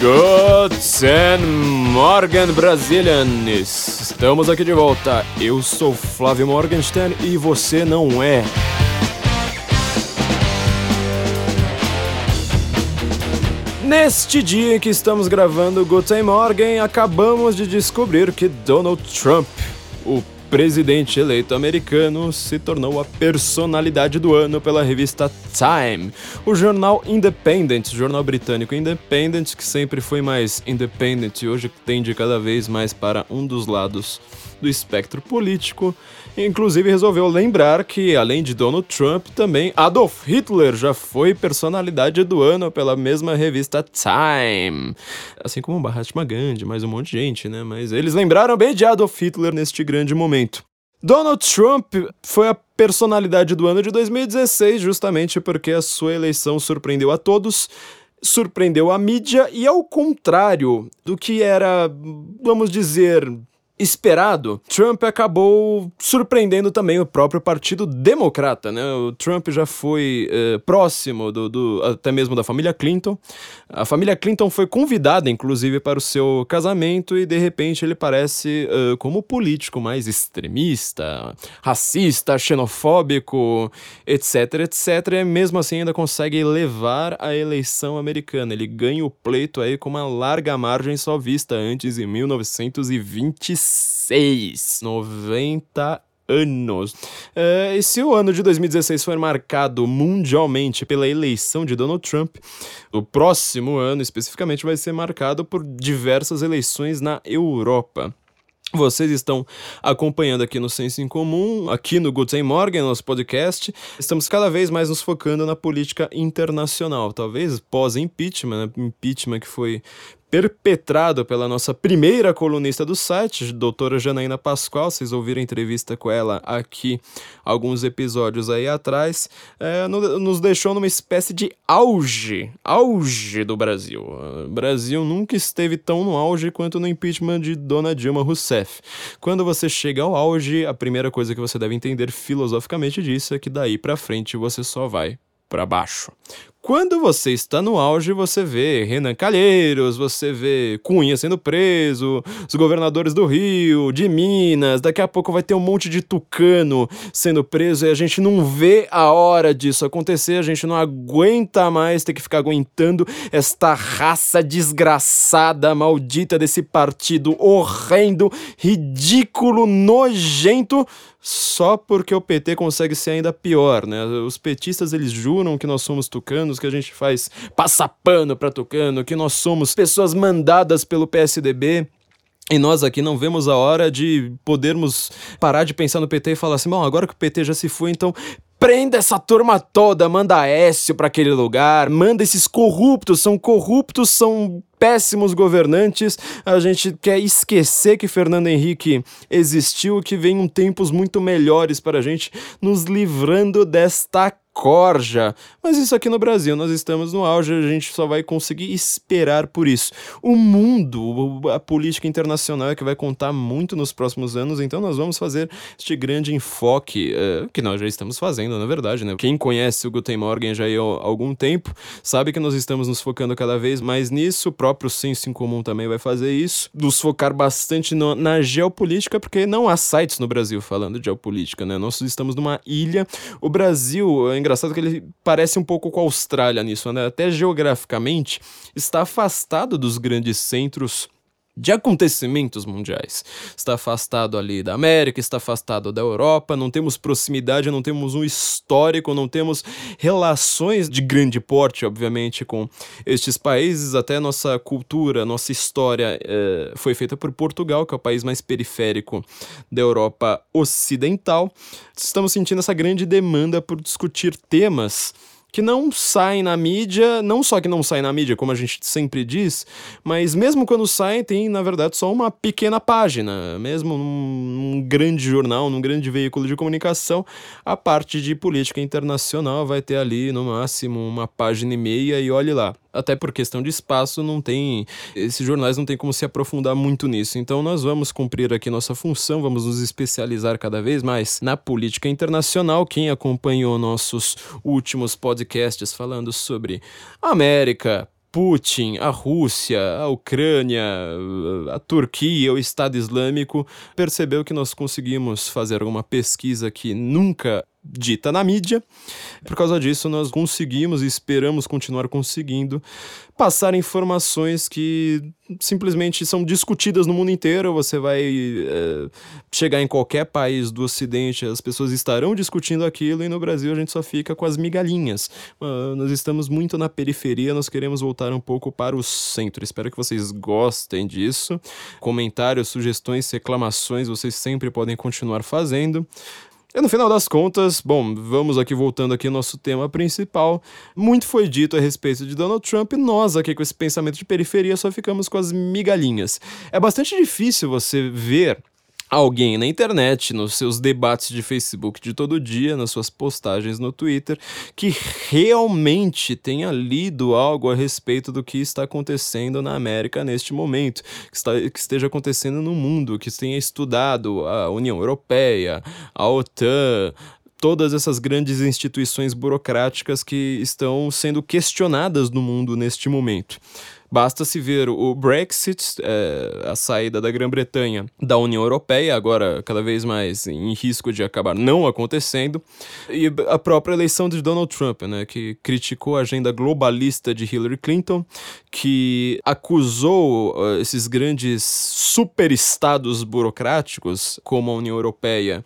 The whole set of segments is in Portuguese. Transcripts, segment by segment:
Guten Morgen Brasilians! Estamos aqui de volta. Eu sou Flávio Morgenstern e você não é. Neste dia em que estamos gravando Guten Morgen, acabamos de descobrir que Donald Trump, o presidente eleito americano se tornou a personalidade do ano pela revista Time, o jornal Independent, jornal britânico Independent, que sempre foi mais independent e hoje tende cada vez mais para um dos lados do espectro político. Inclusive resolveu lembrar que, além de Donald Trump, também Adolf Hitler já foi personalidade do ano pela mesma revista Time. Assim como Mahatma Gandhi, mais um monte de gente, né? Mas eles lembraram bem de Adolf Hitler neste grande momento. Donald Trump foi a personalidade do ano de 2016 justamente porque a sua eleição surpreendeu a todos, surpreendeu a mídia e ao contrário do que era, vamos dizer, esperado, Trump acabou surpreendendo também o próprio Partido Democrata, né? O Trump já foi eh, próximo do, do, até mesmo da família Clinton. A família Clinton foi convidada, inclusive, para o seu casamento e de repente ele parece uh, como político mais extremista, racista, xenofóbico, etc, etc. E mesmo assim ainda consegue levar a eleição americana. Ele ganha o pleito aí com uma larga margem só vista antes em 1926. 2016. 90 anos. Uh, e se o ano de 2016 foi marcado mundialmente pela eleição de Donald Trump, o próximo ano especificamente vai ser marcado por diversas eleições na Europa. Vocês estão acompanhando aqui no Senso em Comum, aqui no Guten Morgen, nosso podcast. Estamos cada vez mais nos focando na política internacional, talvez pós-impeachment, né? impeachment que foi perpetrado pela nossa primeira colunista do site, doutora Janaína Pascoal. Vocês ouviram a entrevista com ela aqui alguns episódios aí atrás. É, nos deixou numa espécie de auge, auge do Brasil. O Brasil nunca esteve tão no auge quanto no impeachment de Dona Dilma Rousseff. Quando você chega ao auge, a primeira coisa que você deve entender filosoficamente disso é que daí para frente você só vai para baixo. Quando você está no auge, você vê Renan Calheiros, você vê Cunha sendo preso, os governadores do Rio, de Minas, daqui a pouco vai ter um monte de tucano sendo preso e a gente não vê a hora disso acontecer, a gente não aguenta mais ter que ficar aguentando esta raça desgraçada, maldita desse partido horrendo, ridículo, nojento só porque o PT consegue ser ainda pior, né? Os petistas eles juram que nós somos tucanos, que a gente faz passapano para tucano, que nós somos pessoas mandadas pelo PSDB. E nós aqui não vemos a hora de podermos parar de pensar no PT e falar assim: bom, agora que o PT já se foi, então prenda essa turma toda, manda Écio para aquele lugar, manda esses corruptos, são corruptos, são péssimos governantes. A gente quer esquecer que Fernando Henrique existiu, que venham tempos muito melhores para a gente, nos livrando desta corja. Mas isso aqui no Brasil, nós estamos no auge, a gente só vai conseguir esperar por isso. O mundo, a política internacional é que vai contar muito nos próximos anos, então nós vamos fazer este grande enfoque, uh, que nós já estamos fazendo, na verdade, né? Quem conhece o Guten Morgen já há algum tempo, sabe que nós estamos nos focando cada vez mais nisso, o próprio Senso em Comum também vai fazer isso, nos focar bastante no, na geopolítica, porque não há sites no Brasil falando de geopolítica, né? Nós estamos numa ilha, o Brasil, é engraçado que ele parece um pouco com a Austrália nisso, né? Até geograficamente está afastado dos grandes centros de acontecimentos mundiais. Está afastado ali da América, está afastado da Europa, não temos proximidade, não temos um histórico, não temos relações de grande porte, obviamente, com estes países. Até nossa cultura, nossa história é, foi feita por Portugal, que é o país mais periférico da Europa Ocidental. Estamos sentindo essa grande demanda por discutir temas que não saem na mídia, não só que não saem na mídia, como a gente sempre diz, mas mesmo quando saem, tem, na verdade, só uma pequena página. Mesmo num, num grande jornal, num grande veículo de comunicação, a parte de política internacional vai ter ali, no máximo, uma página e meia, e olhe lá até por questão de espaço, não tem. Esses jornais não tem como se aprofundar muito nisso. Então, nós vamos cumprir aqui nossa função, vamos nos especializar cada vez mais na política internacional. Quem acompanhou nossos últimos podcasts falando sobre América, Putin, a Rússia, a Ucrânia, a Turquia, o Estado Islâmico, percebeu que nós conseguimos fazer uma pesquisa que nunca dita na mídia. Por causa disso, nós conseguimos e esperamos continuar conseguindo passar informações que simplesmente são discutidas no mundo inteiro. Você vai é, chegar em qualquer país do Ocidente, as pessoas estarão discutindo aquilo, e no Brasil a gente só fica com as migalhinhas. Uh, nós estamos muito na periferia, nós queremos voltar um pouco para o centro. Espero que vocês gostem disso. Comentários, sugestões, reclamações, vocês sempre podem continuar fazendo. E no final das contas, bom, vamos aqui voltando aqui ao nosso tema principal. Muito foi dito a respeito de Donald Trump e nós aqui com esse pensamento de periferia só ficamos com as migalhinhas. É bastante difícil você ver alguém na internet, nos seus debates de Facebook de todo dia, nas suas postagens no Twitter, que realmente tenha lido algo a respeito do que está acontecendo na América neste momento, que, está, que esteja acontecendo no mundo, que tenha estudado a União Europeia, a OTAN, todas essas grandes instituições burocráticas que estão sendo questionadas no mundo neste momento. Basta se ver o Brexit, é, a saída da Grã-Bretanha da União Europeia, agora cada vez mais em risco de acabar não acontecendo, e a própria eleição de Donald Trump, né, que criticou a agenda globalista de Hillary Clinton, que acusou uh, esses grandes superestados burocráticos, como a União Europeia,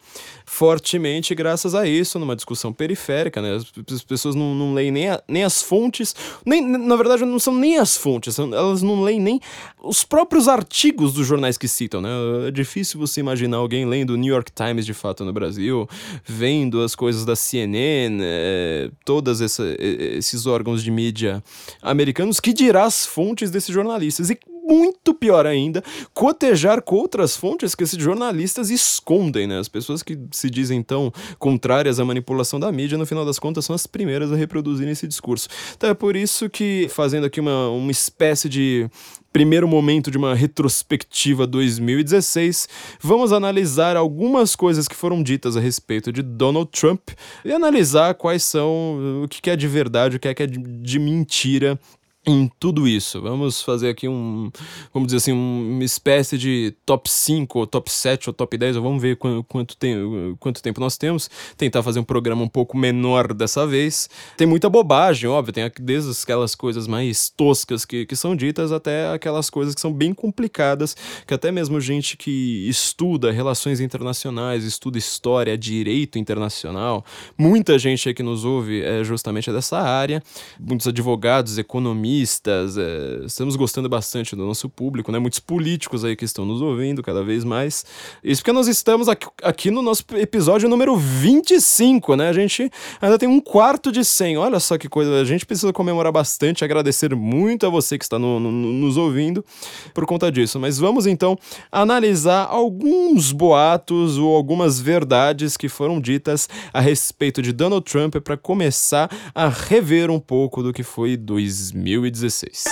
fortemente graças a isso, numa discussão periférica, né? As pessoas não, não leem nem, a, nem as fontes, nem, na verdade não são nem as fontes, elas não leem nem os próprios artigos dos jornais que citam, né? É difícil você imaginar alguém lendo o New York Times de fato no Brasil, vendo as coisas da CNN, é, todos esses órgãos de mídia americanos, que dirá as fontes desses jornalistas. E muito pior ainda, cotejar com outras fontes que esses jornalistas escondem, né? As pessoas que se dizem então contrárias à manipulação da mídia, no final das contas, são as primeiras a reproduzir esse discurso. Então é por isso que, fazendo aqui uma, uma espécie de primeiro momento de uma retrospectiva 2016, vamos analisar algumas coisas que foram ditas a respeito de Donald Trump e analisar quais são o que é de verdade, o que é de mentira em tudo isso. Vamos fazer aqui um, vamos dizer assim, uma espécie de top 5, ou top 7, ou top 10, ou vamos ver quanto, quanto, tem, quanto tempo nós temos. Tentar fazer um programa um pouco menor dessa vez. Tem muita bobagem, óbvio, tem desde aquelas coisas mais toscas que, que são ditas até aquelas coisas que são bem complicadas, que até mesmo gente que estuda relações internacionais, estuda história, direito internacional, muita gente aí que nos ouve é justamente dessa área, muitos advogados, economistas, economistas, é, estamos gostando bastante do nosso público, né? Muitos políticos aí que estão nos ouvindo cada vez mais. Isso porque nós estamos aqui, aqui no nosso episódio número 25, né? A gente ainda tem um quarto de 100. Olha só que coisa, a gente precisa comemorar bastante, agradecer muito a você que está no, no, nos ouvindo por conta disso. Mas vamos então analisar alguns boatos ou algumas verdades que foram ditas a respeito de Donald Trump para começar a rever um pouco do que foi 2000 2016.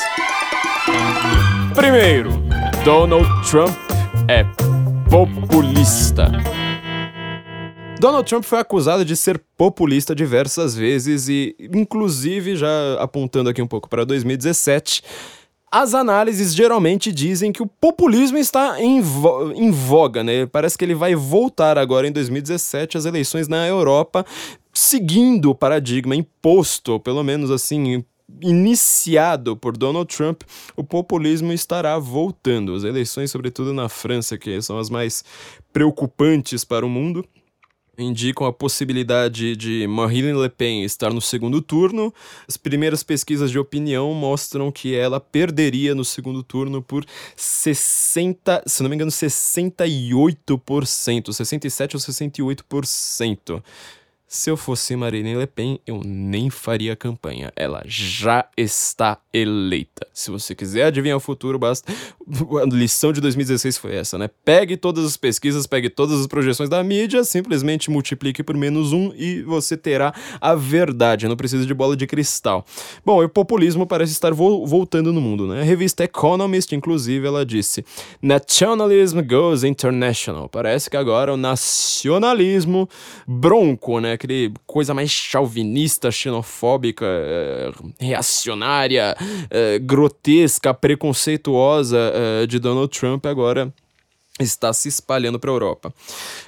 Primeiro, Donald Trump é populista. Donald Trump foi acusado de ser populista diversas vezes e, inclusive, já apontando aqui um pouco para 2017, as análises geralmente dizem que o populismo está em, vo em, voga, né? Parece que ele vai voltar agora em 2017 às eleições na Europa, seguindo o paradigma imposto, pelo menos assim, iniciado por Donald Trump, o populismo estará voltando. As eleições, sobretudo na França, que são as mais preocupantes para o mundo, indicam a possibilidade de Marine Le Pen estar no segundo turno. As primeiras pesquisas de opinião mostram que ela perderia no segundo turno por 60, se não me engano, 68%, 67 ou 68%. Se eu fosse Marine Le Pen, eu nem faria campanha. Ela já está eleita. Se você quiser adivinhar o futuro, basta. A lição de 2016 foi essa, né? Pegue todas as pesquisas, pegue todas as projeções da mídia, simplesmente multiplique por menos um e você terá a verdade. Não precisa de bola de cristal. Bom, o populismo parece estar vo voltando no mundo, né? A revista Economist, inclusive, ela disse: Nationalism goes international. Parece que agora o nacionalismo bronco, né? Aquele coisa mais chauvinista, xenofóbica, é, reacionária, é, grotesca, preconceituosa é, de Donald Trump agora está se espalhando para a Europa.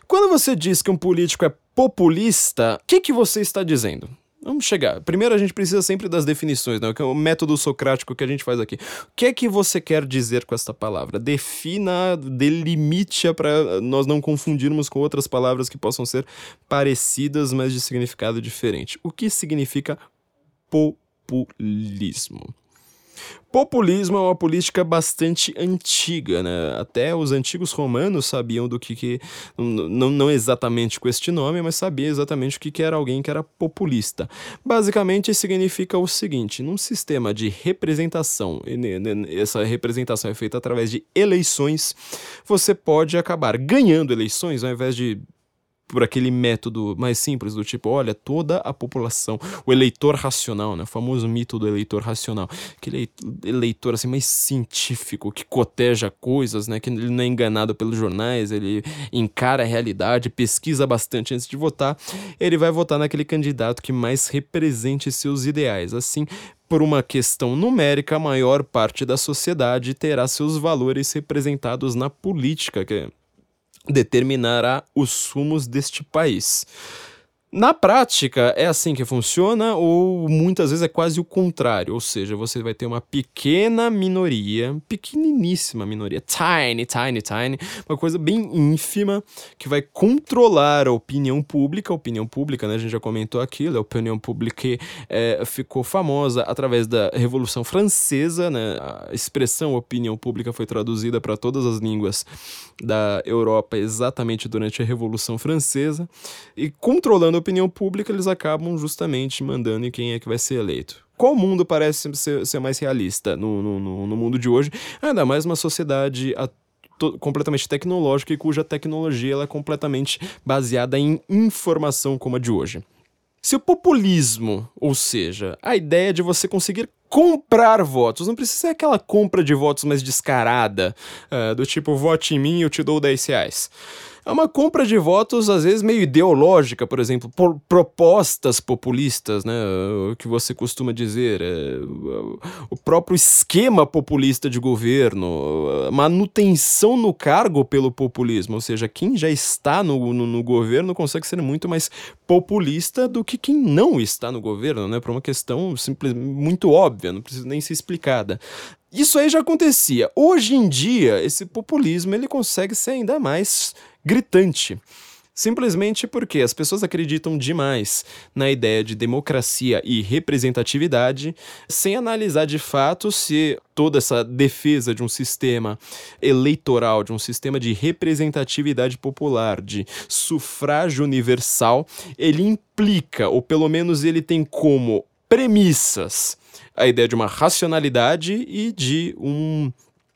Quando você diz que um político é populista, o que, que você está dizendo? Vamos chegar. Primeiro a gente precisa sempre das definições, né? É o método socrático que a gente faz aqui. O que é que você quer dizer com esta palavra? Defina, delimite para nós não confundirmos com outras palavras que possam ser parecidas, mas de significado diferente. O que significa populismo? Populismo é uma política bastante antiga, né? Até os antigos romanos sabiam do que, que não, não exatamente com este nome, mas sabia exatamente o que, que era alguém que era populista. Basicamente significa o seguinte: num sistema de representação, essa representação é feita através de eleições, você pode acabar ganhando eleições ao invés de por aquele método mais simples do tipo, olha, toda a população, o eleitor racional, né, o famoso mito do eleitor racional, aquele eleitor assim mais científico que coteja coisas, né, que ele não é enganado pelos jornais, ele encara a realidade, pesquisa bastante antes de votar, ele vai votar naquele candidato que mais represente seus ideais. Assim, por uma questão numérica, a maior parte da sociedade terá seus valores representados na política, que determinará os rumos deste país. Na prática, é assim que funciona, ou muitas vezes é quase o contrário, ou seja, você vai ter uma pequena minoria, pequeniníssima minoria, tiny, tiny, tiny, uma coisa bem ínfima, que vai controlar a opinião pública. A opinião pública, né, a gente já comentou aquilo, a opinião pública é, ficou famosa através da Revolução Francesa, né, a expressão opinião pública foi traduzida para todas as línguas da Europa exatamente durante a Revolução Francesa, e controlando opinião pública, eles acabam justamente mandando em quem é que vai ser eleito. Qual mundo parece ser, ser mais realista no, no, no, mundo de hoje? Ainda mais uma sociedade completamente tecnológica e cuja tecnologia é completamente baseada em informação como a de hoje. Se o populismo, ou seja, a ideia de você conseguir comprar votos, não precisa ser aquela compra de votos mais descarada, uh, do tipo, vote em mim, eu te dou 10 reais é uma compra de votos, às vezes, meio ideológica, por exemplo, por propostas populistas, né? O que você costuma dizer. É, o próprio esquema populista de governo, manutenção no cargo pelo populismo, ou seja, quem já está no, no, no governo consegue ser muito mais populista do que quem não está no governo, né? Por uma questão simples, muito óbvia, não precisa nem ser explicada. Isso aí já acontecia. Hoje em dia, esse populismo ele consegue ser ainda mais gritante. Simplesmente porque as pessoas acreditam demais na ideia de democracia e representatividade, sem analisar de fato se toda essa defesa de um sistema eleitoral, de um sistema de representatividade popular, de sufrágio universal, ele implica, ou pelo menos ele tem como premissas, a ideia de uma racionalidade e de um,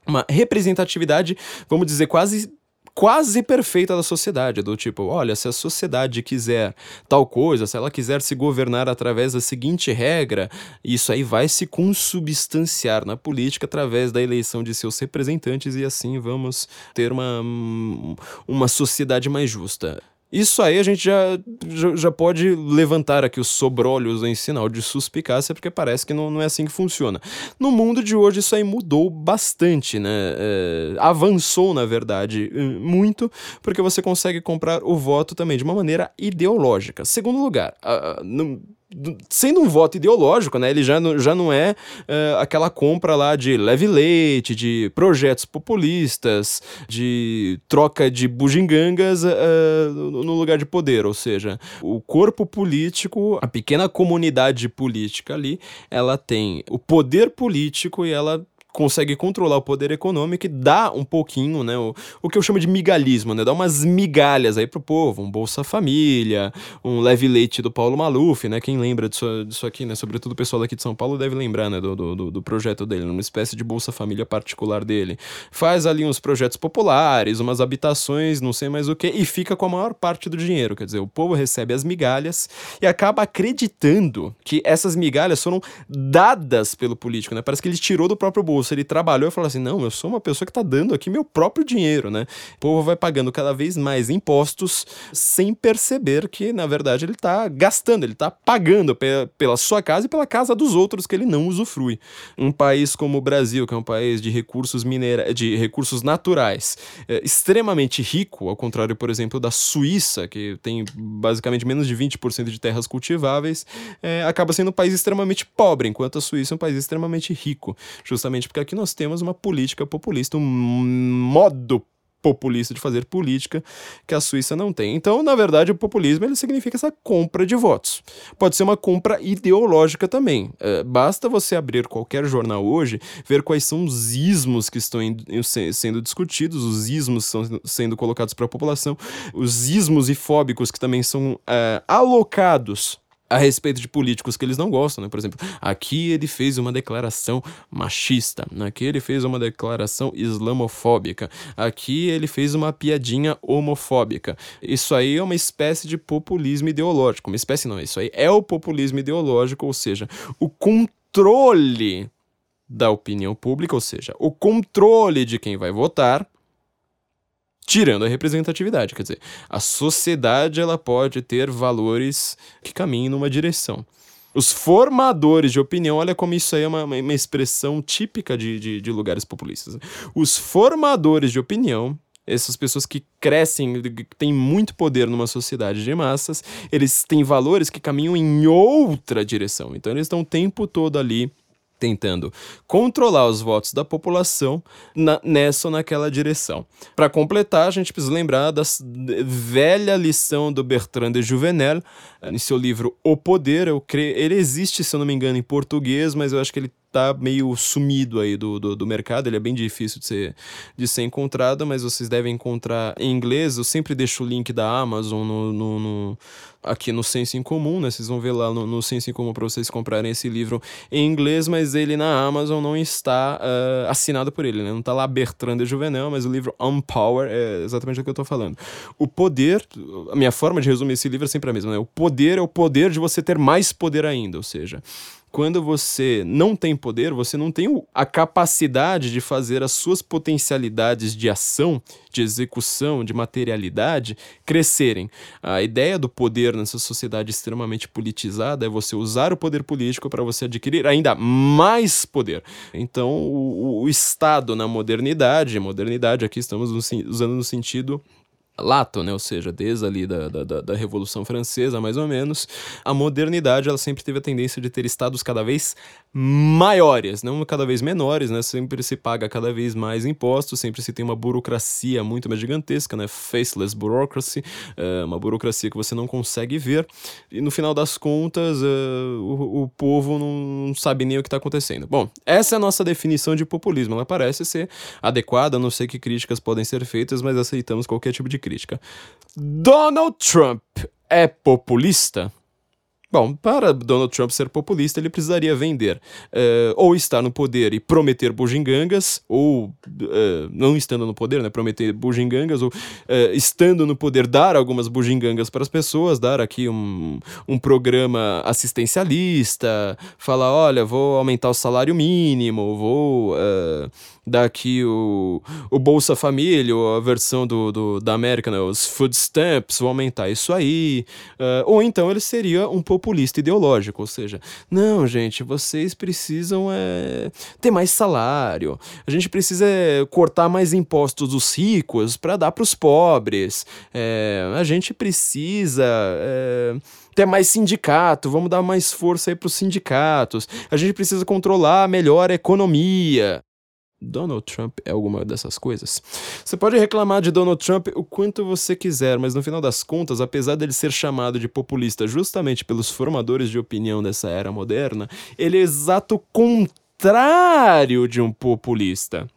uma representatividade, vamos dizer, quase quase perfeita da sociedade, do tipo, olha, se a sociedade quiser tal coisa, se ela quiser se governar através da seguinte regra, isso aí vai se consubstanciar na política através da eleição de seus representantes e assim vamos ter uma, uma sociedade mais justa. Isso aí a gente já, já, já, pode levantar aqui os sobrolhos em sinal de suspicácia, porque parece que não, não é assim que funciona. No mundo de hoje, isso aí mudou bastante, né? É, avançou, na verdade, muito, porque você consegue comprar o voto também de uma maneira ideológica. Segundo lugar, a, a, sendo um voto ideológico, né, ele já não, já não é uh, aquela compra lá de leve leite, de projetos populistas, de troca de bugigangas uh, no lugar de poder, ou seja, o corpo político, a pequena comunidade política ali, ela tem o poder político e ela consegue controlar o poder econômico e dá um pouquinho, né, o, o que eu chamo de migalismo, né, dá umas migalhas aí pro povo, um Bolsa Família, um leve leite do Paulo Maluf, né, quem lembra disso, disso aqui, né, sobretudo o pessoal daqui de São Paulo deve lembrar, né, do, do, do projeto dele, uma espécie de Bolsa Família particular dele. Faz ali uns projetos populares, umas habitações, não sei mais o que, e fica com a maior parte do dinheiro, quer dizer, o povo recebe as migalhas e acaba acreditando que essas migalhas foram dadas pelo político, né, parece que ele tirou do próprio bolso, bolsa, ele trabalhou e falou assim: não, eu sou uma pessoa que está dando aqui meu próprio dinheiro, né? O povo vai pagando cada vez mais impostos sem perceber que, na verdade, ele está gastando, ele está pagando pela sua casa e pela casa dos outros que ele não usufrui. Um país como o Brasil, que é um país de recursos minera de recursos naturais, é, extremamente rico, ao contrário, por exemplo, da Suíça, que tem basicamente menos de 20% de terras cultiváveis, é, acaba sendo um país extremamente pobre, enquanto a Suíça é um país extremamente rico, justamente porque aqui nós temos uma política populista, um modo populista de fazer política que a Suíça não tem. Então, na verdade, o populismo ele significa essa compra de votos. Pode ser uma compra ideológica também. É, basta você abrir qualquer jornal hoje, ver quais são os ismos que estão sendo discutidos, os ismos que estão sendo colocados para a população, os ismos ifóbicos que também são é, alocados a respeito de políticos que eles não gostam, né? Por exemplo, aqui ele fez uma declaração machista, aqui ele fez uma declaração islamofóbica, aqui ele fez uma piadinha homofóbica. Isso aí é uma espécie de populismo ideológico. Uma espécie não, isso aí é o populismo ideológico, ou seja, o controle da opinião pública, ou seja, o controle de quem vai votar tirando a representatividade. Quer dizer, a sociedade ela pode ter valores que caminhem numa direção. Os formadores de opinião, olha como isso aí é uma, uma expressão típica de, de, de lugares populistas. Né? Os formadores de opinião essas pessoas que crescem, que têm muito poder numa sociedade de massas, eles têm valores que caminham em outra direção. Então eles estão o tempo todo ali tentando controlar os votos da população na, nessa ou naquela direção. Para completar, a gente precisa lembrar da velha lição do Bertrand de Juvenel, eh, em seu livro O Poder. Eu creio, ele existe, se eu não me engano, em português, mas eu acho que ele tá meio sumido aí do, do, do, mercado, ele é bem difícil de ser, de ser encontrado, mas vocês devem encontrar em inglês. Eu sempre deixo o link da Amazon no, no, no aqui no Senso em Comum, né? Vocês vão ver lá no, no Senso em Comum para vocês comprarem esse livro em inglês, mas ele na Amazon não está uh, assinado por ele, né? Não está lá Bertrand de Juvenel, mas o livro Unpower é exatamente o que eu estou falando. O poder, a minha forma de resumir esse livro é sempre a mesma, né? O poder é o poder de você ter mais poder ainda, ou seja, quando você não tem poder, você não tem a capacidade de fazer as suas potencialidades de ação, de execução, de materialidade crescerem. A ideia do poder nessa sociedade extremamente politizada é você usar o poder político para você adquirir ainda mais poder. Então, o, o Estado na modernidade, modernidade aqui estamos usando no sentido lato, né? ou seja, desde ali da, da, da, Revolução Francesa, mais ou menos, a modernidade ela sempre teve a tendência de ter estados cada vez maiores, não cada vez menores, né? Sempre se paga cada vez mais impostos, sempre se tem uma burocracia muito mais gigantesca, né? Faceless bureaucracy, é uma burocracia que você não consegue ver, e no final das contas, uh, o, o povo não sabe nem o que está acontecendo. Bom, essa é a nossa definição de populismo, ela parece ser adequada, não sei que críticas podem ser feitas, mas aceitamos qualquer tipo de crítica. Donald Trump é populista? Bom, para Donald Trump ser populista, ele precisaria vender uh, ou estar no poder e prometer bugigangas, ou uh, não estando no poder, né, prometer bugigangas, ou uh, estando no poder dar algumas bugigangas para as pessoas, dar aqui um, um programa assistencialista, falar, olha, vou aumentar o salário mínimo, vou dar aqui o, o Bolsa Família, a versão do, do, da América, né, os food stamps, vou aumentar isso aí, ou então ele seria um populista ideológico, ou seja, não, gente, vocês precisam é, ter mais salário, a gente precisa é, cortar mais impostos dos ricos para dar para os pobres, é, a gente precisa é, ter mais sindicato, vamos dar mais força aí para os sindicatos, a gente precisa controlar melhor a economia. Donald Trump é alguma dessas coisas? Você pode reclamar de Donald Trump o quanto você quiser, mas no final das contas, apesar dele ser chamado de populista justamente pelos formadores de opinião dessa era moderna, ele é exato contrário de um populista.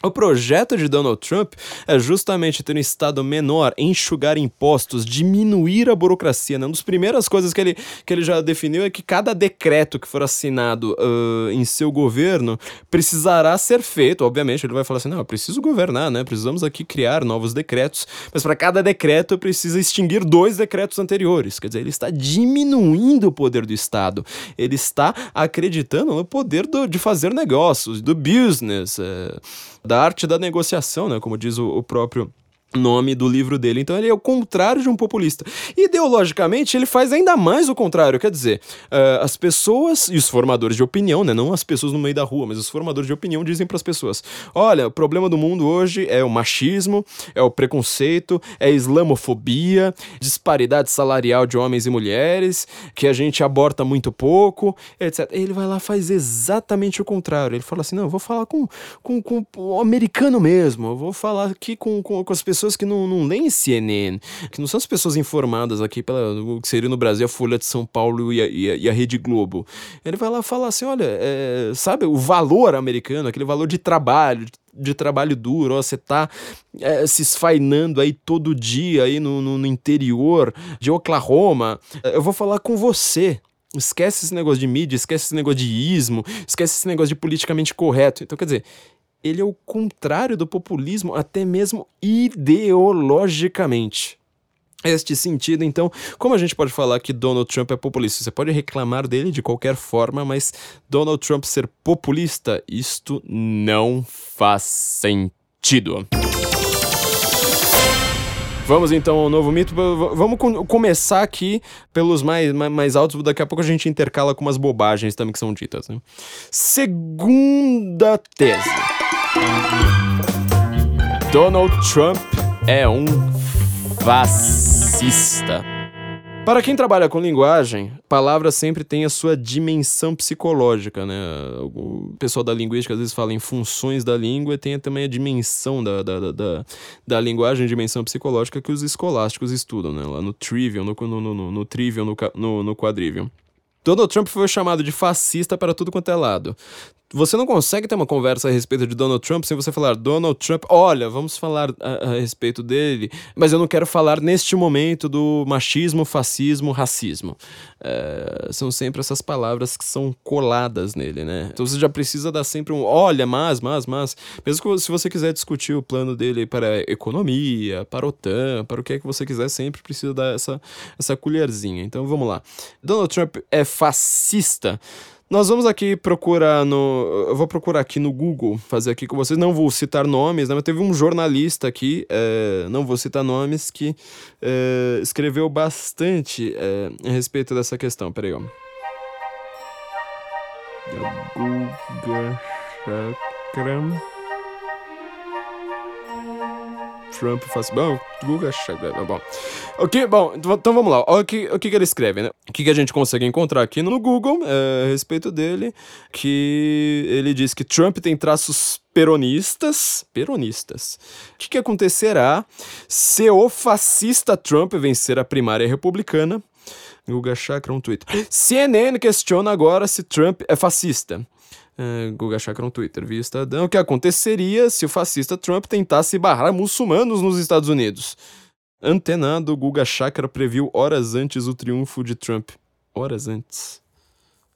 O projeto de Donald Trump é justamente ter um Estado menor, enxugar impostos, diminuir a burocracia. Né? Uma das primeiras coisas que ele, que ele já definiu é que cada decreto que for assinado uh, em seu governo precisará ser feito. Obviamente, ele vai falar assim: não, eu preciso governar, né? Precisamos aqui criar novos decretos, mas para cada decreto precisa extinguir dois decretos anteriores. Quer dizer, ele está diminuindo o poder do Estado. Ele está acreditando no poder do, de fazer negócios, do business. Uh, da arte da negociação, né? Como diz o, o próprio nome do livro dele. Então ele é o contrário de um populista. Ideologicamente, ele faz ainda mais o contrário. Quer dizer, uh, as pessoas e os formadores de opinião, né? Não as pessoas no meio da rua, mas os formadores de opinião dizem para as pessoas: olha, o problema do mundo hoje é o machismo, é o preconceito, é a islamofobia, disparidade salarial de homens e mulheres, que a gente aborta muito pouco, etc. Ele vai lá faz exatamente o contrário. Ele fala assim: não, eu vou falar com, com, com o americano mesmo, eu vou falar aqui com, com, com as pessoas pessoas que não, não leem CNN, que não são as pessoas informadas aqui pela que seria no Brasil a Folha de São Paulo e a, e a, e a Rede Globo. Ele vai lá falar assim: olha, é, sabe o valor americano, aquele valor de trabalho, de trabalho duro, ó, você tá é, se esfainando aí todo dia aí no, no, no, interior de Oklahoma. Eu vou falar com você. Esquece esse negócio de mídia, esquece esse negócio de ismo, esquece esse negócio de politicamente correto. Então, quer dizer, ele é o contrário do populismo, até mesmo ideologicamente. Este sentido, então, como a gente pode falar que Donald Trump é populista? Você pode reclamar dele de qualquer forma, mas Donald Trump ser populista, isto não faz sentido. Vamos então ao novo mito. Vamos começar aqui pelos mais, mais altos, daqui a pouco a gente intercala com umas bobagens também que são ditas. Né? Segunda tese. Donald Trump é um fascista. Para quem trabalha com linguagem, palavra sempre tem a sua dimensão psicológica, né? O pessoal da linguística às vezes fala em funções da língua e tem também a dimensão da, da, da, da, linguagem, dimensão psicológica que os escolásticos estudam, né? Lá no Trivium, no, no, no, no Trivium, no, no, no Quadrivium. Donald Trump foi chamado de fascista para tudo quanto é lado você não consegue ter uma conversa a respeito de Donald Trump sem você falar Donald Trump, olha, vamos falar a, a, respeito dele, mas eu não quero falar neste momento do machismo, fascismo, racismo. É, são sempre essas palavras que são coladas nele, né? Então você já precisa dar sempre um olha, mas, mas, mas. Mesmo que se você quiser discutir o plano dele para a economia, para a OTAN, para o que é que você quiser, sempre precisa dar essa, essa colherzinha. Então vamos lá. Donald Trump é fascista. Nós vamos aqui procurar no. Eu vou procurar aqui no Google, fazer aqui com vocês. Não vou citar nomes, né? Mas teve um jornalista aqui, é, não vou citar nomes, que é, escreveu bastante é, a respeito dessa questão. Peraí, ó. Guga Chakram. Trump faz. Bom, Google bom. Ok, bom, então vamos lá. O que, o que, ele escreve, né? O que a gente consegue encontrar aqui no Google é, a respeito dele, que ele diz que Trump tem traços peronistas. Peronistas. O que, que acontecerá se o fascista Trump vencer a primária republicana? Guga Chakra, um tweet. CNN questiona agora se Trump é fascista. Uh, Guga Chakra no Twitter, via Estadão, o que aconteceria se o fascista Trump tentasse barrar muçulmanos nos Estados Unidos. Antenado, Guga Chakra previu horas antes o triunfo de Trump. Horas antes.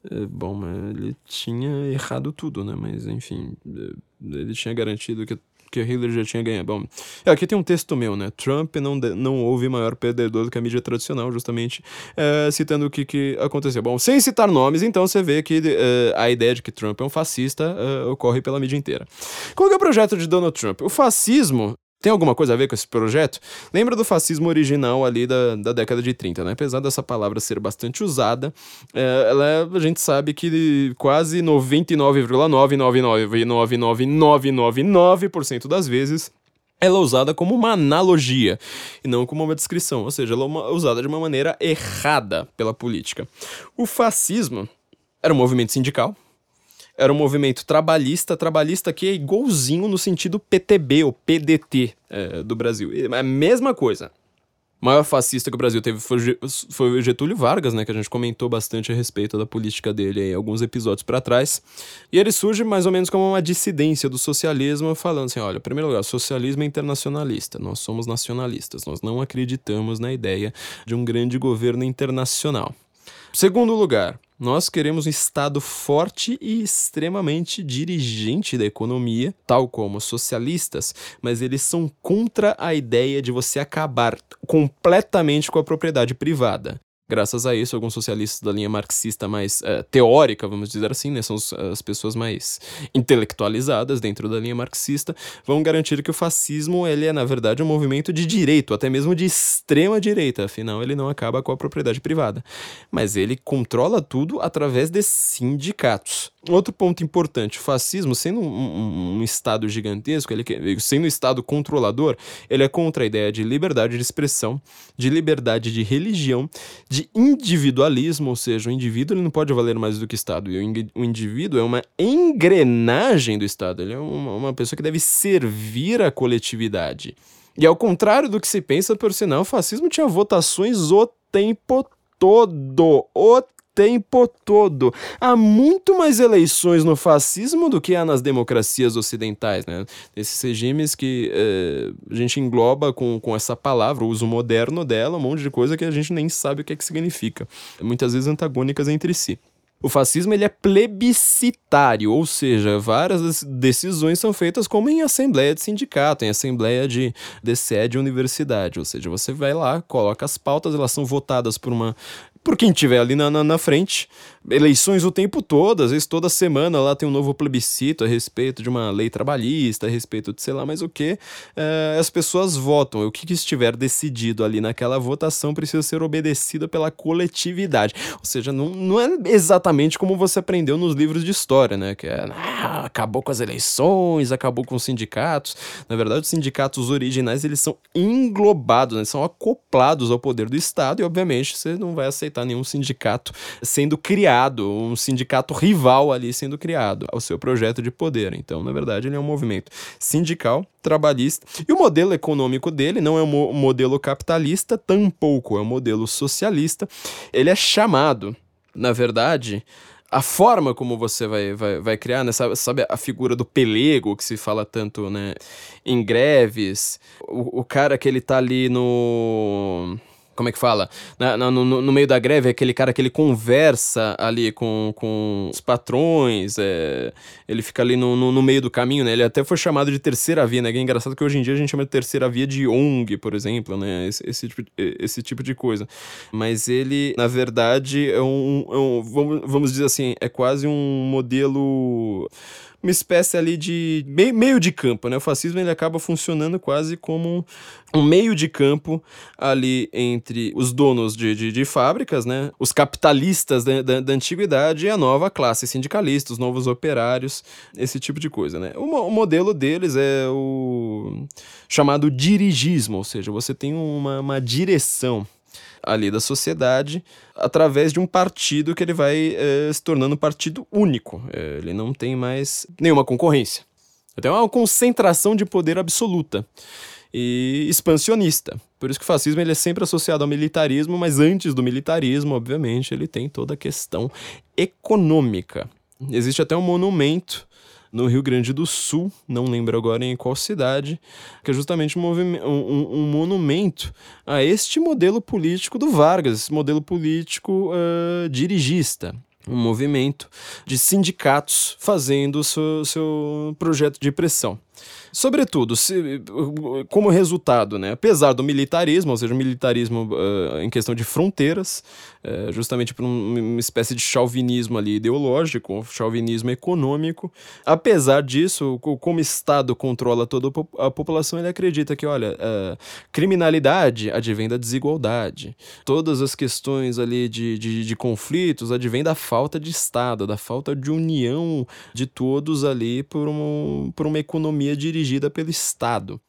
É, bom, ele tinha errado tudo, né? Mas, enfim, é, ele tinha garantido que que Hillary já tinha ganhado. Bom, é, aqui tem um texto meu, né? Trump não, não houve maior perdedor do que a mídia tradicional, justamente é, citando o que, que aconteceu. Bom, sem citar nomes, então você vê que é, a ideia de que Trump é um fascista é, ocorre pela mídia inteira. Qual é o projeto de Donald Trump? O fascismo tem alguma coisa a ver com esse projeto? Lembra do fascismo original ali da, da década de 30, né? Apesar dessa palavra ser bastante usada, é, ela, a gente sabe que quase 99,99999999% das vezes ela é usada como uma analogia e não como uma descrição, ou seja, ela é usada de uma maneira errada pela política. O fascismo era um movimento sindical, era um movimento trabalhista, trabalhista que é igualzinho no sentido PTB ou PDT é, do Brasil. É a mesma coisa. O maior fascista que o Brasil teve foi, o Getúlio Vargas, né? Que a gente comentou bastante a respeito da política dele aí, alguns episódios para trás. E ele surge mais ou menos como uma dissidência do socialismo, falando assim: olha, em primeiro lugar, socialismo é internacionalista, nós somos nacionalistas, nós não acreditamos na ideia de um grande governo internacional. Segundo lugar, nós queremos um Estado forte e extremamente dirigente da economia, tal como os socialistas, mas eles são contra a ideia de você acabar completamente com a propriedade privada. Graças a isso, alguns socialistas da linha marxista mais uh, teórica, vamos dizer assim, né, são as pessoas mais intelectualizadas dentro da linha marxista, vão garantir que o fascismo ele é, na verdade, um movimento de direito, até mesmo de extrema direita, afinal ele não acaba com a propriedade privada. Mas ele controla tudo através de sindicatos. Outro ponto importante, o fascismo, sendo um, um, um Estado gigantesco, ele, sendo um Estado controlador, ele é contra a ideia de liberdade de expressão, de liberdade de religião, de individualismo, ou seja, o indivíduo ele não pode valer mais do que o Estado, e o, o indivíduo é uma engrenagem do Estado, ele é uma, uma pessoa que deve servir à coletividade. E ao contrário do que se pensa, por sinal, o fascismo tinha votações o tempo todo, o tempo todo. Há muito mais eleições no fascismo do que há nas democracias ocidentais, né? Esses regimes que é, a gente engloba com, com essa palavra, o uso moderno dela, um monte de coisa que a gente nem sabe o que é que significa. Muitas vezes antagônicas entre si. O fascismo ele é plebiscitário, ou seja, várias decisões são feitas como em assembleia de sindicato, em assembleia de, de sede universidade. Ou seja, você vai lá, coloca as pautas, elas são votadas por uma por quem tiver ali na, na, na, frente. Eleições o tempo todo, às vezes toda semana lá tem um novo plebiscito a respeito de uma lei trabalhista, a respeito de sei lá mais o que. É, as pessoas votam. O que, que estiver decidido ali naquela votação precisa ser obedecido pela coletividade. Ou seja, não, não é exatamente como você aprendeu nos livros de história, né? Que é ah, acabou com as eleições, acabou com os sindicatos. Na verdade, os sindicatos originais eles são englobados, né? são acoplados ao poder do Estado e, obviamente, você não vai aceitar aceitar nenhum sindicato sendo criado, um sindicato rival ali sendo criado ao seu projeto de poder. Então, na verdade, ele é um movimento sindical, trabalhista. E o modelo econômico dele não é um modelo capitalista, tampouco é um modelo socialista. Ele é chamado, na verdade, a forma como você vai, vai, vai criar, né? Sabe, sabe, a figura do pelego que se fala tanto, né? Em greves, o, o cara que ele tá ali no como é que fala? Na, na, no, no, meio da greve, é aquele cara que ele conversa ali com, com os patrões, é, ele fica ali no, no, no, meio do caminho, né? Ele até foi chamado de terceira via, né? Que é engraçado que hoje em dia a gente chama de terceira via de ONG, por exemplo, né? Esse, esse, tipo, esse tipo de coisa. Mas ele, na verdade, é um, é um vamos, vamos dizer assim, é quase um modelo uma espécie ali de meio de campo, né? O fascismo ele acaba funcionando quase como um meio de campo ali entre os donos de, de, de fábricas, né? Os capitalistas da, da, da, antiguidade e a nova classe sindicalista, os novos operários, esse tipo de coisa, né? O, o modelo deles é o chamado dirigismo, ou seja, você tem uma, uma direção ali da sociedade através de um partido que ele vai é, se tornando um partido único. É, ele não tem mais nenhuma concorrência. Tem uma concentração de poder absoluta e expansionista. Por isso que o fascismo ele é sempre associado ao militarismo, mas antes do militarismo, obviamente, ele tem toda a questão econômica. Existe até um monumento no Rio Grande do Sul, não lembro agora em qual cidade, que é justamente um, um, um monumento a este modelo político do Vargas, esse modelo político uh, dirigista um movimento de sindicatos fazendo o seu, seu projeto de pressão. Sobretudo, se, como resultado, né, apesar do militarismo, ou seja, o militarismo uh, em questão de fronteiras, uh, justamente por um, uma espécie de chauvinismo ali ideológico, chauvinismo econômico, apesar disso, como o Estado controla toda a população, ele acredita que, olha, uh, criminalidade advém da desigualdade, todas as questões ali de, de, de conflitos advém da falta de Estado, da falta de união de todos ali por, um, por uma economia dirigida pelo Estado.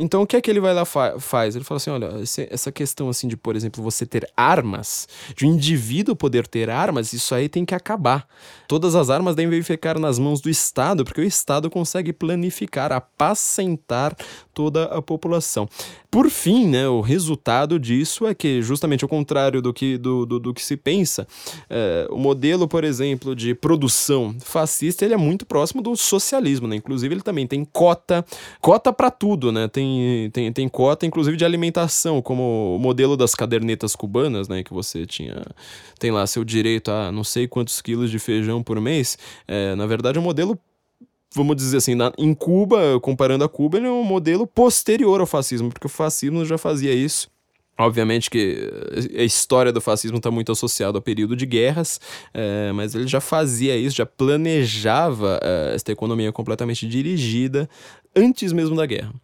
Então o que é que ele vai lá fa faz? Ele fala assim, olha, essa questão assim de, por exemplo, você ter armas, de um indivíduo poder ter armas, isso aí tem que acabar. Todas as armas devem ficar nas mãos do Estado, porque o Estado consegue planificar, apacentar toda a população. Por fim, né, o resultado disso é que, justamente ao contrário do que, do, do, do que se pensa, é, o modelo, por exemplo, de produção fascista ele é muito próximo do socialismo. Né? Inclusive, ele também tem cota, cota para tudo, né? Tem, tem, tem cota, inclusive, de alimentação, como o modelo das cadernetas cubanas, né? Que você tinha. Tem lá seu direito a não sei quantos quilos de feijão por mês. É, na verdade, é um modelo vamos dizer assim, na, em Cuba, comparando a Cuba, ele é um modelo posterior ao fascismo, porque o fascismo já fazia isso. Obviamente que a história do fascismo está muito associada ao período de guerras, é, mas ele já fazia isso, já planejava é, esta economia completamente dirigida antes mesmo da guerra.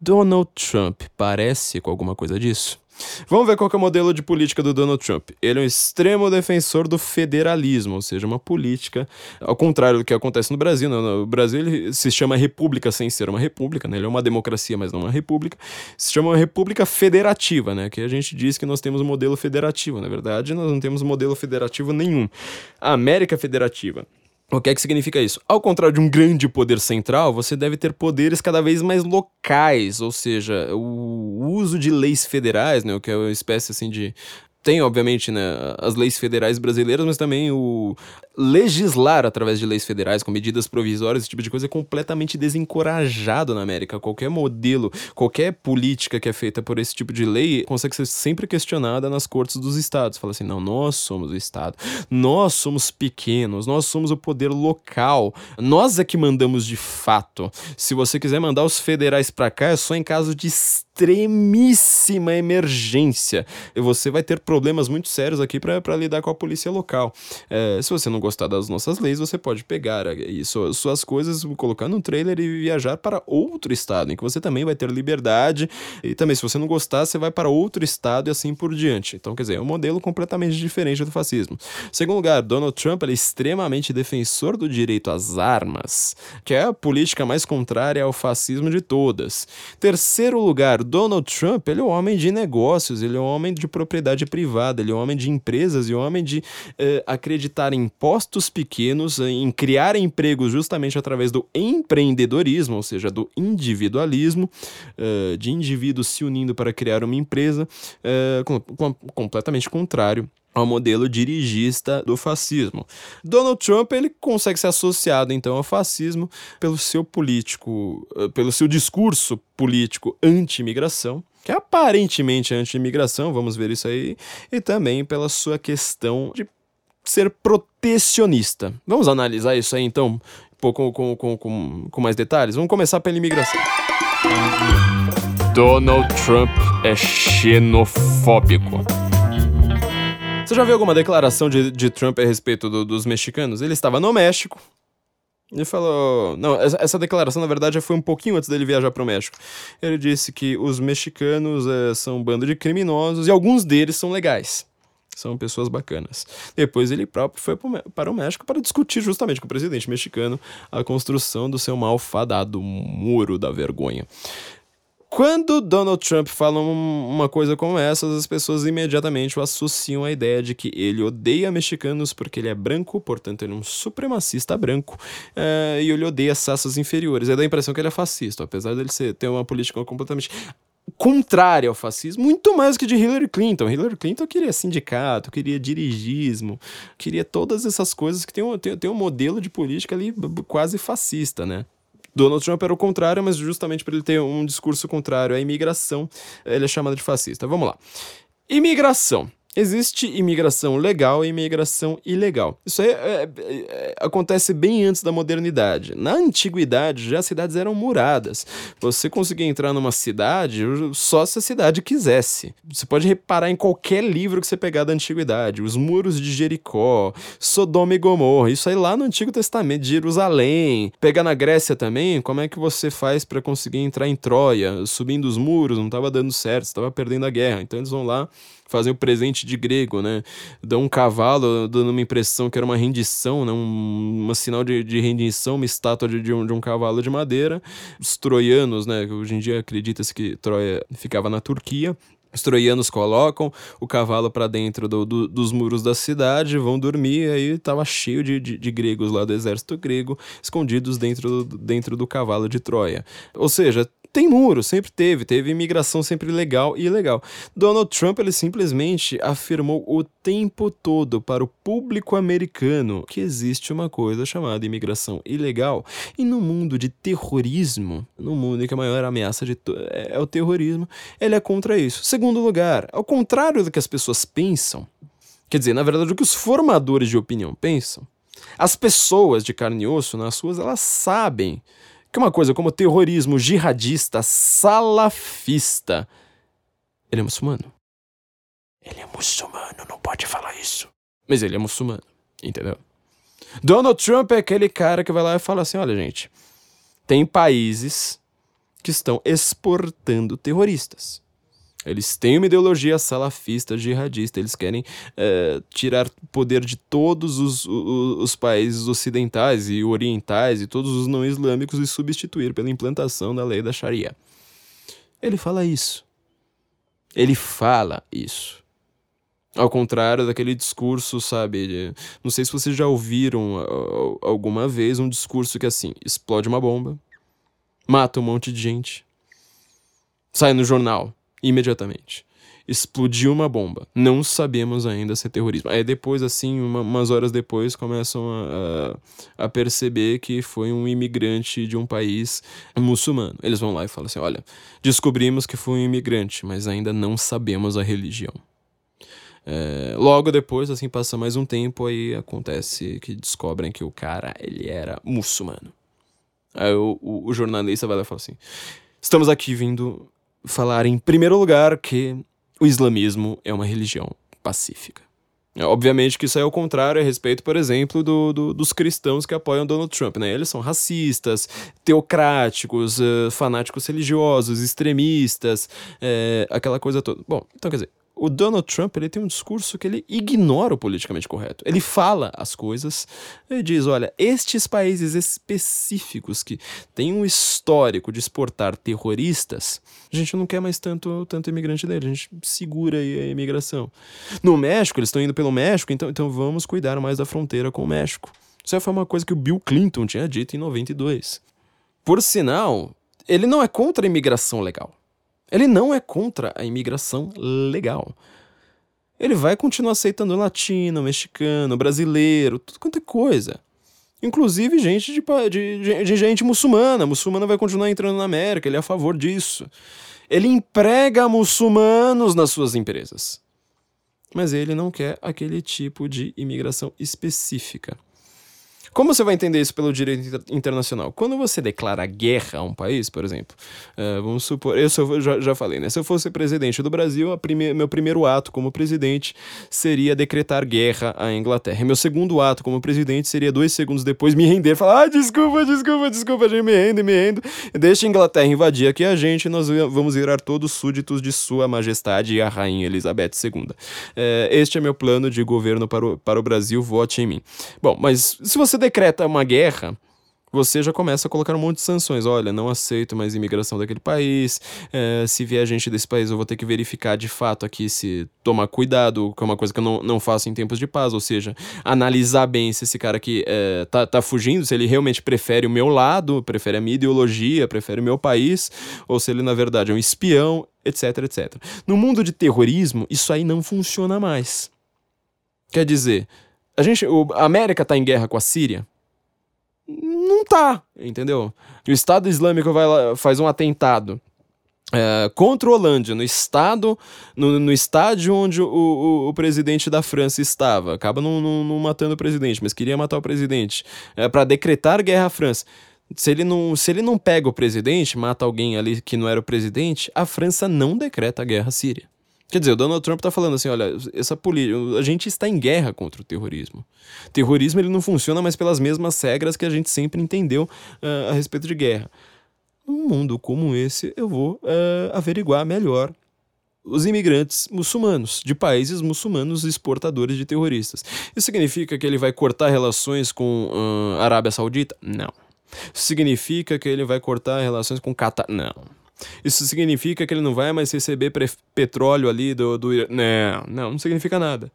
Donald Trump parece com alguma coisa disso? Vamos ver qual é o modelo de política do Donald Trump. Ele é um extremo defensor do federalismo, ou seja, uma política, ao contrário do que acontece no Brasil. Né? No Brasil se chama república sem ser uma república, né? ele é uma democracia, mas não uma república. Se chama uma república federativa, né? que a gente diz que nós temos um modelo federativo. Na verdade, nós não temos modelo federativo nenhum. A América Federativa o que é que significa isso? Ao contrário de um grande poder central, você deve ter poderes cada vez mais locais, ou seja, o uso de leis federais, né, o que é uma espécie assim de tem, obviamente, né, as leis federais brasileiras, mas também o legislar através de leis federais, com medidas provisórias, esse tipo de coisa é completamente desencorajado na América. Qualquer modelo, qualquer política que é feita por esse tipo de lei consegue ser sempre questionada nas cortes dos estados. Fala assim: não, nós somos o estado, nós somos pequenos, nós somos o poder local, nós é que mandamos de fato. Se você quiser mandar os federais para cá, é só em caso de extremíssima emergência. Você vai ter problemas muito sérios aqui para lidar com a polícia local. É, se você não gostar das nossas leis, você pode pegar isso, suas coisas, colocar no trailer e viajar para outro estado, em que você também vai ter liberdade. E também, se você não gostar, você vai para outro estado e assim por diante. Então, quer dizer, é um modelo completamente diferente do fascismo. Segundo lugar, Donald Trump é extremamente defensor do direito às armas, que é a política mais contrária ao fascismo de todas. Terceiro lugar, Donald Trump, ele é um homem de negócios, ele é um homem de propriedade privada, ele é um homem de empresas e um homem de eh, acreditar em impostos pequenos, eh, em criar empregos justamente através do empreendedorismo, ou seja, do individualismo, uh, de indivíduos se unindo para criar uma empresa, com, com, completamente contrário ao modelo dirigista do fascismo. Donald Trump ele consegue ser associado então ao fascismo pelo seu político, eh, pelo seu discurso político anti-imigração, que é aparentemente anti-imigração, vamos ver isso aí, e também pela sua questão de ser protecionista. Vamos analisar isso aí então, um pouco com, com, com, com mais detalhes? Vamos começar pela imigração. Donald Trump é xenofóbico. Você já viu alguma declaração de, de Trump a respeito do, dos mexicanos? Ele estava no México. Ele falou. Não, essa, essa, declaração, na verdade, foi um pouquinho antes dele viajar para o México. Ele disse que os mexicanos é, são um bando de criminosos e alguns deles são legais. São pessoas bacanas. Depois ele próprio foi para o México para discutir justamente com o presidente mexicano a construção do seu malfadado muro da vergonha. Quando Donald Trump fala uma coisa como essa, as pessoas imediatamente o associam à ideia de que ele odeia mexicanos porque ele é branco, portanto ele é um supremacista branco, uh, e ele odeia raças inferiores. É da impressão que ele é fascista, apesar dele ser, ter uma política completamente contrária ao fascismo, muito mais que de Hillary Clinton. Hillary Clinton queria sindicato, queria dirigismo, queria todas essas coisas que tem um, tem, tem um modelo de política ali quase fascista, né? Donald Trump era o contrário, mas justamente por ele ter um discurso contrário à imigração, ele é chamado de fascista. Vamos lá. Imigração. Existe imigração legal e imigração ilegal. Isso aí é, é, é, acontece bem antes da modernidade. Na antiguidade, já as cidades eram muradas. Você conseguia entrar numa cidade só se a cidade quisesse. Você pode reparar em qualquer livro que você pegar da antiguidade. Os muros de Jericó, Sodoma e Gomorra. Isso aí lá no Antigo Testamento, Jerusalém. Pegar na Grécia também, como é que você faz para conseguir entrar em Troia? Subindo os muros, não estava dando certo, estava perdendo a guerra. Então eles vão lá fazem o presente de grego, né? Dão um cavalo, dando uma impressão que era uma rendição, né? Um, um sinal de, de rendição, uma estátua de, de, um, de um cavalo de madeira. Os troianos, né? Hoje em dia acredita-se que Troia ficava na Turquia. Os troianos colocam o cavalo para dentro do, do, dos muros da cidade, vão dormir, aí estava cheio de, de, de, gregos lá do exército grego, escondidos dentro, dentro do cavalo de Troia. Ou seja, tem muro, sempre teve, teve imigração sempre legal e ilegal. Donald Trump ele simplesmente afirmou o tempo todo para o público americano que existe uma coisa chamada imigração ilegal e no mundo de terrorismo, no mundo em que a maior ameaça de é, é o terrorismo, ele é contra isso. Segundo lugar, ao contrário do que as pessoas pensam, quer dizer, na verdade o que os formadores de opinião pensam, as pessoas de carne e osso nas ruas, elas sabem que uma coisa como terrorismo jihadista salafista, ele é muçulmano. Ele é muçulmano, não pode falar isso. Mas ele é muçulmano, entendeu? Donald Trump é aquele cara que vai lá e fala assim: olha, gente, tem países que estão exportando terroristas. Eles têm uma ideologia salafista, jihadista, eles querem é, tirar poder de todos os, os, os, países ocidentais e orientais e todos os não islâmicos e substituir pela implantação da lei da Sharia. Ele fala isso. Ele fala isso. Ao contrário daquele discurso, sabe? De, não sei se vocês já ouviram alguma vez um discurso que assim: explode uma bomba, mata um monte de gente, sai no jornal imediatamente. Explodiu uma bomba. Não sabemos ainda se é terrorismo. Aí depois, assim, uma, umas horas depois, começam a, a, perceber que foi um imigrante de um país muçulmano. Eles vão lá e falam assim: olha, descobrimos que foi um imigrante, mas ainda não sabemos a religião. É, logo depois, assim, passa mais um tempo, aí acontece que descobrem que o cara, ele era muçulmano. Aí o, o, o jornalista vai lá e fala assim: estamos aqui vindo falar em primeiro lugar que o islamismo é uma religião pacífica. É, obviamente que isso é o contrário a respeito, por exemplo, do, do, dos cristãos que apoiam Donald Trump, né? Eles são racistas, teocráticos, uh, fanáticos religiosos, extremistas, uh, aquela coisa toda. Bom, então quer dizer, o Donald Trump ele tem um discurso que ele ignora o politicamente correto. Ele fala as coisas e diz: olha, estes países específicos que têm um histórico de exportar terroristas, a gente não quer mais tanto, tanto imigrante dele, a gente segura aí a imigração. No México, eles estão indo pelo México, então, então vamos cuidar mais da fronteira com o México. Isso foi uma coisa que o Bill Clinton tinha dito em 92. Por sinal, ele não é contra a imigração legal. Ele não é contra a imigração legal. Ele vai continuar aceitando latino, mexicano, brasileiro, tudo quanto é coisa. Inclusive gente de, de, de, gente muçulmana. Muçulmana vai continuar entrando na América, ele é a favor disso. Ele emprega muçulmanos nas suas empresas. Mas ele não quer aquele tipo de imigração específica. Como você vai entender isso pelo direito internacional? Quando você declara guerra a um país, por exemplo, uh, vamos supor, eu, eu já, já, falei, né? Se eu fosse presidente do Brasil, prime, meu primeiro ato como presidente seria decretar guerra à Inglaterra. Meu segundo ato como presidente seria dois segundos depois me render, falar, ah, desculpa, desculpa, desculpa, gente, me rendo, me rendo. Deixa a Inglaterra invadir aqui a gente, nós vamos virar todos súditos de Sua Majestade e a Rainha Elizabeth II. Uh, este é meu plano de governo para o, para o Brasil, vote em mim. Bom, mas se você decreta uma guerra, você já começa a colocar um monte de sanções. Olha, não aceito mais imigração daquele país. É, se vier gente desse país, eu vou ter que verificar de fato aqui se tomar cuidado, que é uma coisa que eu não, não faço em tempos de paz. Ou seja, analisar bem se esse cara aqui é, tá, tá fugindo, se ele realmente prefere o meu lado, prefere a minha ideologia, prefere o meu país, ou se ele na verdade é um espião, etc, etc. No mundo de terrorismo, isso aí não funciona mais. Quer dizer, a gente, o, a América tá em guerra com a Síria? Não tá, entendeu? O Estado Islâmico vai lá, faz um atentado é, contra o Holândia, no estado, no, no estádio onde o, o, o, presidente da França estava. Acaba não, não, não, matando o presidente, mas queria matar o presidente. É, para decretar guerra à França. Se ele, não, se ele não pega o presidente, mata alguém ali que não era o presidente, a França não decreta a guerra à Síria. Quer dizer, o Donald Trump está falando assim, olha, essa política, a gente está em guerra contra o terrorismo. O terrorismo ele não funciona mais pelas mesmas regras que a gente sempre entendeu uh, a respeito de guerra. Num mundo como esse, eu vou uh, averiguar melhor os imigrantes muçulmanos, de países muçulmanos exportadores de terroristas. Isso significa que ele vai cortar relações com uh, a Arábia Saudita? Não. Significa que ele vai cortar relações com Catar? Não. Isso significa que ele não vai mais receber petróleo ali do, do. Não, não, não significa nada.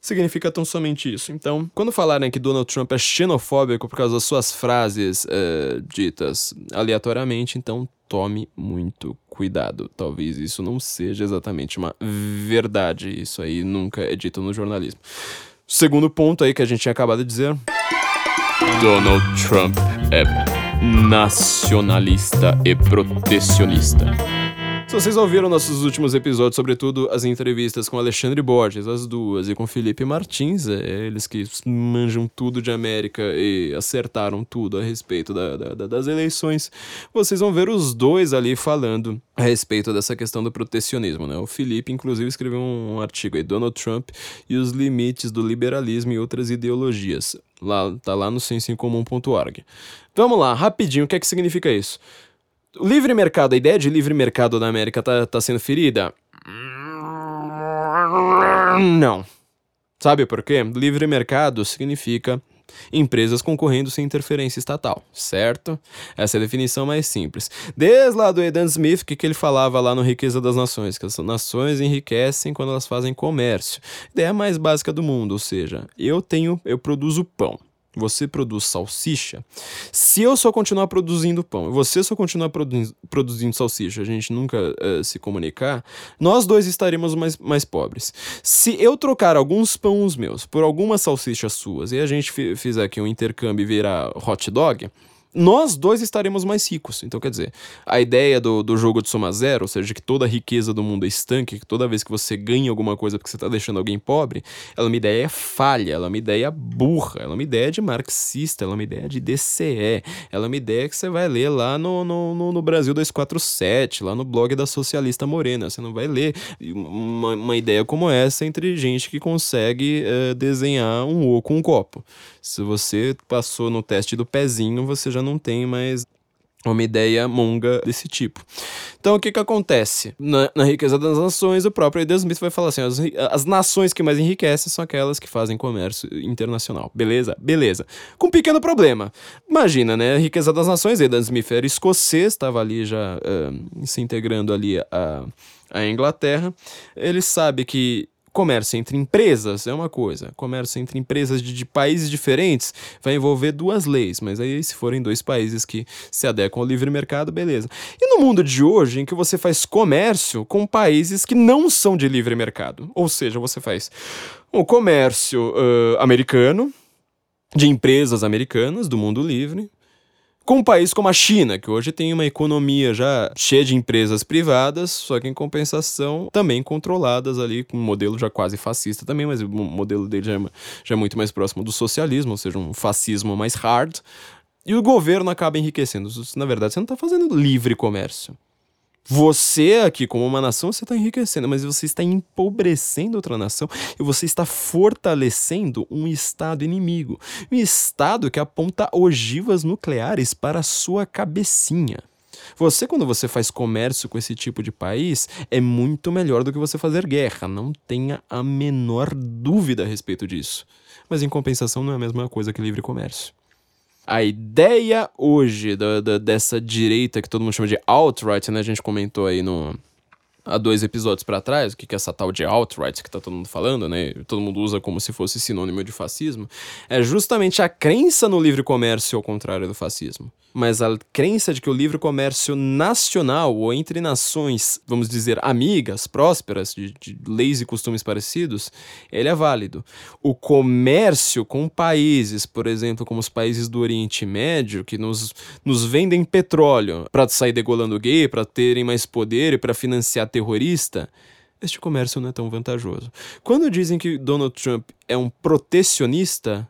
significa tão somente isso. Então, quando falarem que Donald Trump é xenofóbico por causa das suas frases uh, ditas aleatoriamente, então tome muito cuidado. Talvez isso não seja exatamente uma verdade. Isso aí nunca é dito no jornalismo. Segundo ponto aí que a gente tinha acabado de dizer. Donald Trump é nacionalista e protecionista. Se vocês ouviram nossos últimos episódios, sobretudo as entrevistas com Alexandre Borges, as duas, e com Felipe Martins, é, eles que manjam tudo de América e acertaram tudo a respeito da, da, das eleições, vocês vão ver os dois ali falando a respeito dessa questão do protecionismo. Né? O Felipe, inclusive, escreveu um artigo aí, Donald Trump e os limites do liberalismo e outras ideologias. Lá, tá lá no sensoincomum.org. Vamos lá, rapidinho, o que é que significa isso? O livre mercado, a ideia de livre mercado na América tá, tá sendo ferida? Não. Sabe por quê? Livre mercado significa empresas concorrendo sem interferência estatal, certo? Essa é a definição mais simples. Desde lá do Edan Smith, que, que ele falava lá no Riqueza das Nações, que as nações enriquecem quando elas fazem comércio. Ideia mais básica do mundo, ou seja, eu tenho, eu produzo pão você produz salsicha, se eu só continuar produzindo pão e você só continuar produ produzindo salsicha, a gente nunca uh, se comunicar, nós dois estaremos mais, mais pobres. Se eu trocar alguns pães meus por algumas salsichas suas e a gente fizer aqui um intercâmbio e virar hot dog, nós dois estaremos mais ricos. Então, quer dizer, a ideia do, do jogo de soma zero, ou seja, que toda a riqueza do mundo é estanque, que toda vez que você ganha alguma coisa porque você está deixando alguém pobre, ela é uma ideia falha, ela é uma ideia burra, ela é uma ideia de marxista, ela é uma ideia de DCE, ela é uma ideia que você vai ler lá no, no, no, no Brasil 247, lá no blog da Socialista Morena. Você não vai ler uma, uma ideia como essa entre gente que consegue uh, desenhar um O com um copo. Se você passou no teste do pezinho, você já não tem mais uma ideia monga desse tipo. Então, o que que acontece? Na, na riqueza das nações, o próprio Adam Smith vai falar assim, as, as nações que mais enriquecem são aquelas que fazem comércio internacional. Beleza? Beleza. Com um pequeno problema. Imagina, né? A riqueza das nações, Adam Smith era escocês, estava ali já uh, se integrando ali a, a Inglaterra. Ele sabe que comércio entre empresas é uma coisa, comércio entre empresas de, de, países diferentes vai envolver duas leis, mas aí se forem dois países que se adequam ao livre mercado, beleza. E no mundo de hoje, em que você faz comércio com países que não são de livre mercado, ou seja, você faz um comércio uh, americano, de empresas americanas do mundo livre, com um país como a China, que hoje tem uma economia já cheia de empresas privadas, só que em compensação também controladas ali, com um modelo já quase fascista também, mas o modelo dele já é, já é muito mais próximo do socialismo, ou seja, um fascismo mais hard. E o governo acaba enriquecendo. Na verdade, você não está fazendo livre comércio. Você aqui, como uma nação, você está enriquecendo, mas você está empobrecendo outra nação e você está fortalecendo um Estado inimigo. Um Estado que aponta ogivas nucleares para a sua cabecinha. Você, quando você faz comércio com esse tipo de país, é muito melhor do que você fazer guerra. Não tenha a menor dúvida a respeito disso. Mas em compensação, não é a mesma coisa que livre comércio a ideia hoje da, da, dessa direita que todo mundo chama de alt-right, né? A gente comentou aí no, há dois episódios para trás, o que é essa tal de alt-right que tá todo mundo falando, né? Todo mundo usa como se fosse sinônimo de fascismo, é justamente a crença no livre comércio ao contrário do fascismo mas a crença de que o livre comércio nacional ou entre nações, vamos dizer, amigas, prósperas, de, de, leis e costumes parecidos, ele é válido. O comércio com países, por exemplo, como os países do Oriente Médio, que nos, nos vendem petróleo para sair degolando gay, para terem mais poder e para financiar terrorista, este comércio não é tão vantajoso. Quando dizem que Donald Trump é um protecionista,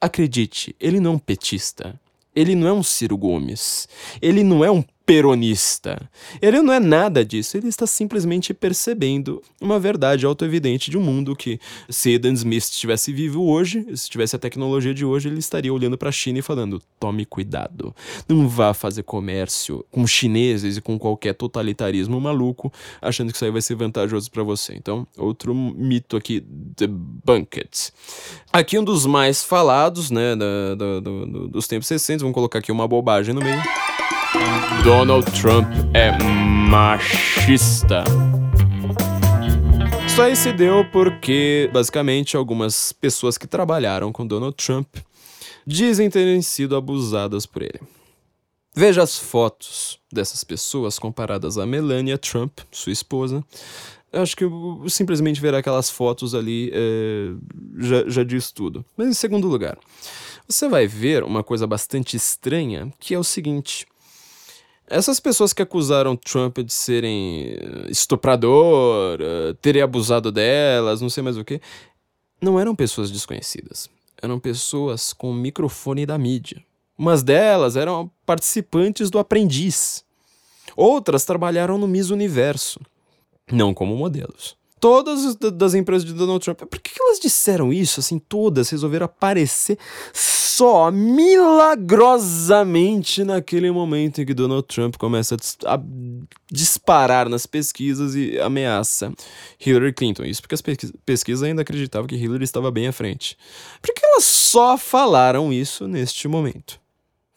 acredite, ele não é um petista. Ele não é um Ciro Gomes. Ele não é um peronista. Ele não é nada disso, ele está simplesmente percebendo uma verdade autoevidente de um mundo que, se Eden Smith estivesse vivo hoje, se tivesse a tecnologia de hoje, ele estaria olhando para a China e falando: tome cuidado, não vá fazer comércio com chineses e com qualquer totalitarismo maluco, achando que isso aí vai ser vantajoso para você. Então, outro mito aqui, debunked. Aqui um dos mais falados, né, do, dos tempos recentes, vamos colocar aqui uma bobagem no meio. Donald Trump é machista. Isso aí se deu porque, basicamente, algumas pessoas que trabalharam com Donald Trump dizem terem sido abusadas por ele. Veja as fotos dessas pessoas comparadas a Melania Trump, sua esposa. Acho que simplesmente ver aquelas fotos ali é, já, já diz tudo. Mas em segundo lugar, você vai ver uma coisa bastante estranha, que é o seguinte. Essas pessoas que acusaram Trump de serem estuprador, uh, terem abusado delas, não sei mais o que, não eram pessoas desconhecidas. Eram pessoas com o microfone da mídia. Umas delas eram participantes do Aprendiz. Outras trabalharam no Miss Universo, não como modelos todas das empresas de Donald Trump. Por que elas disseram isso? Assim, todas resolveram aparecer só milagrosamente naquele momento em que Donald Trump começa a, disparar nas pesquisas e ameaça Hillary Clinton. Isso porque as pesquisas ainda acreditavam que Hillary estava bem à frente. Por que elas só falaram isso neste momento?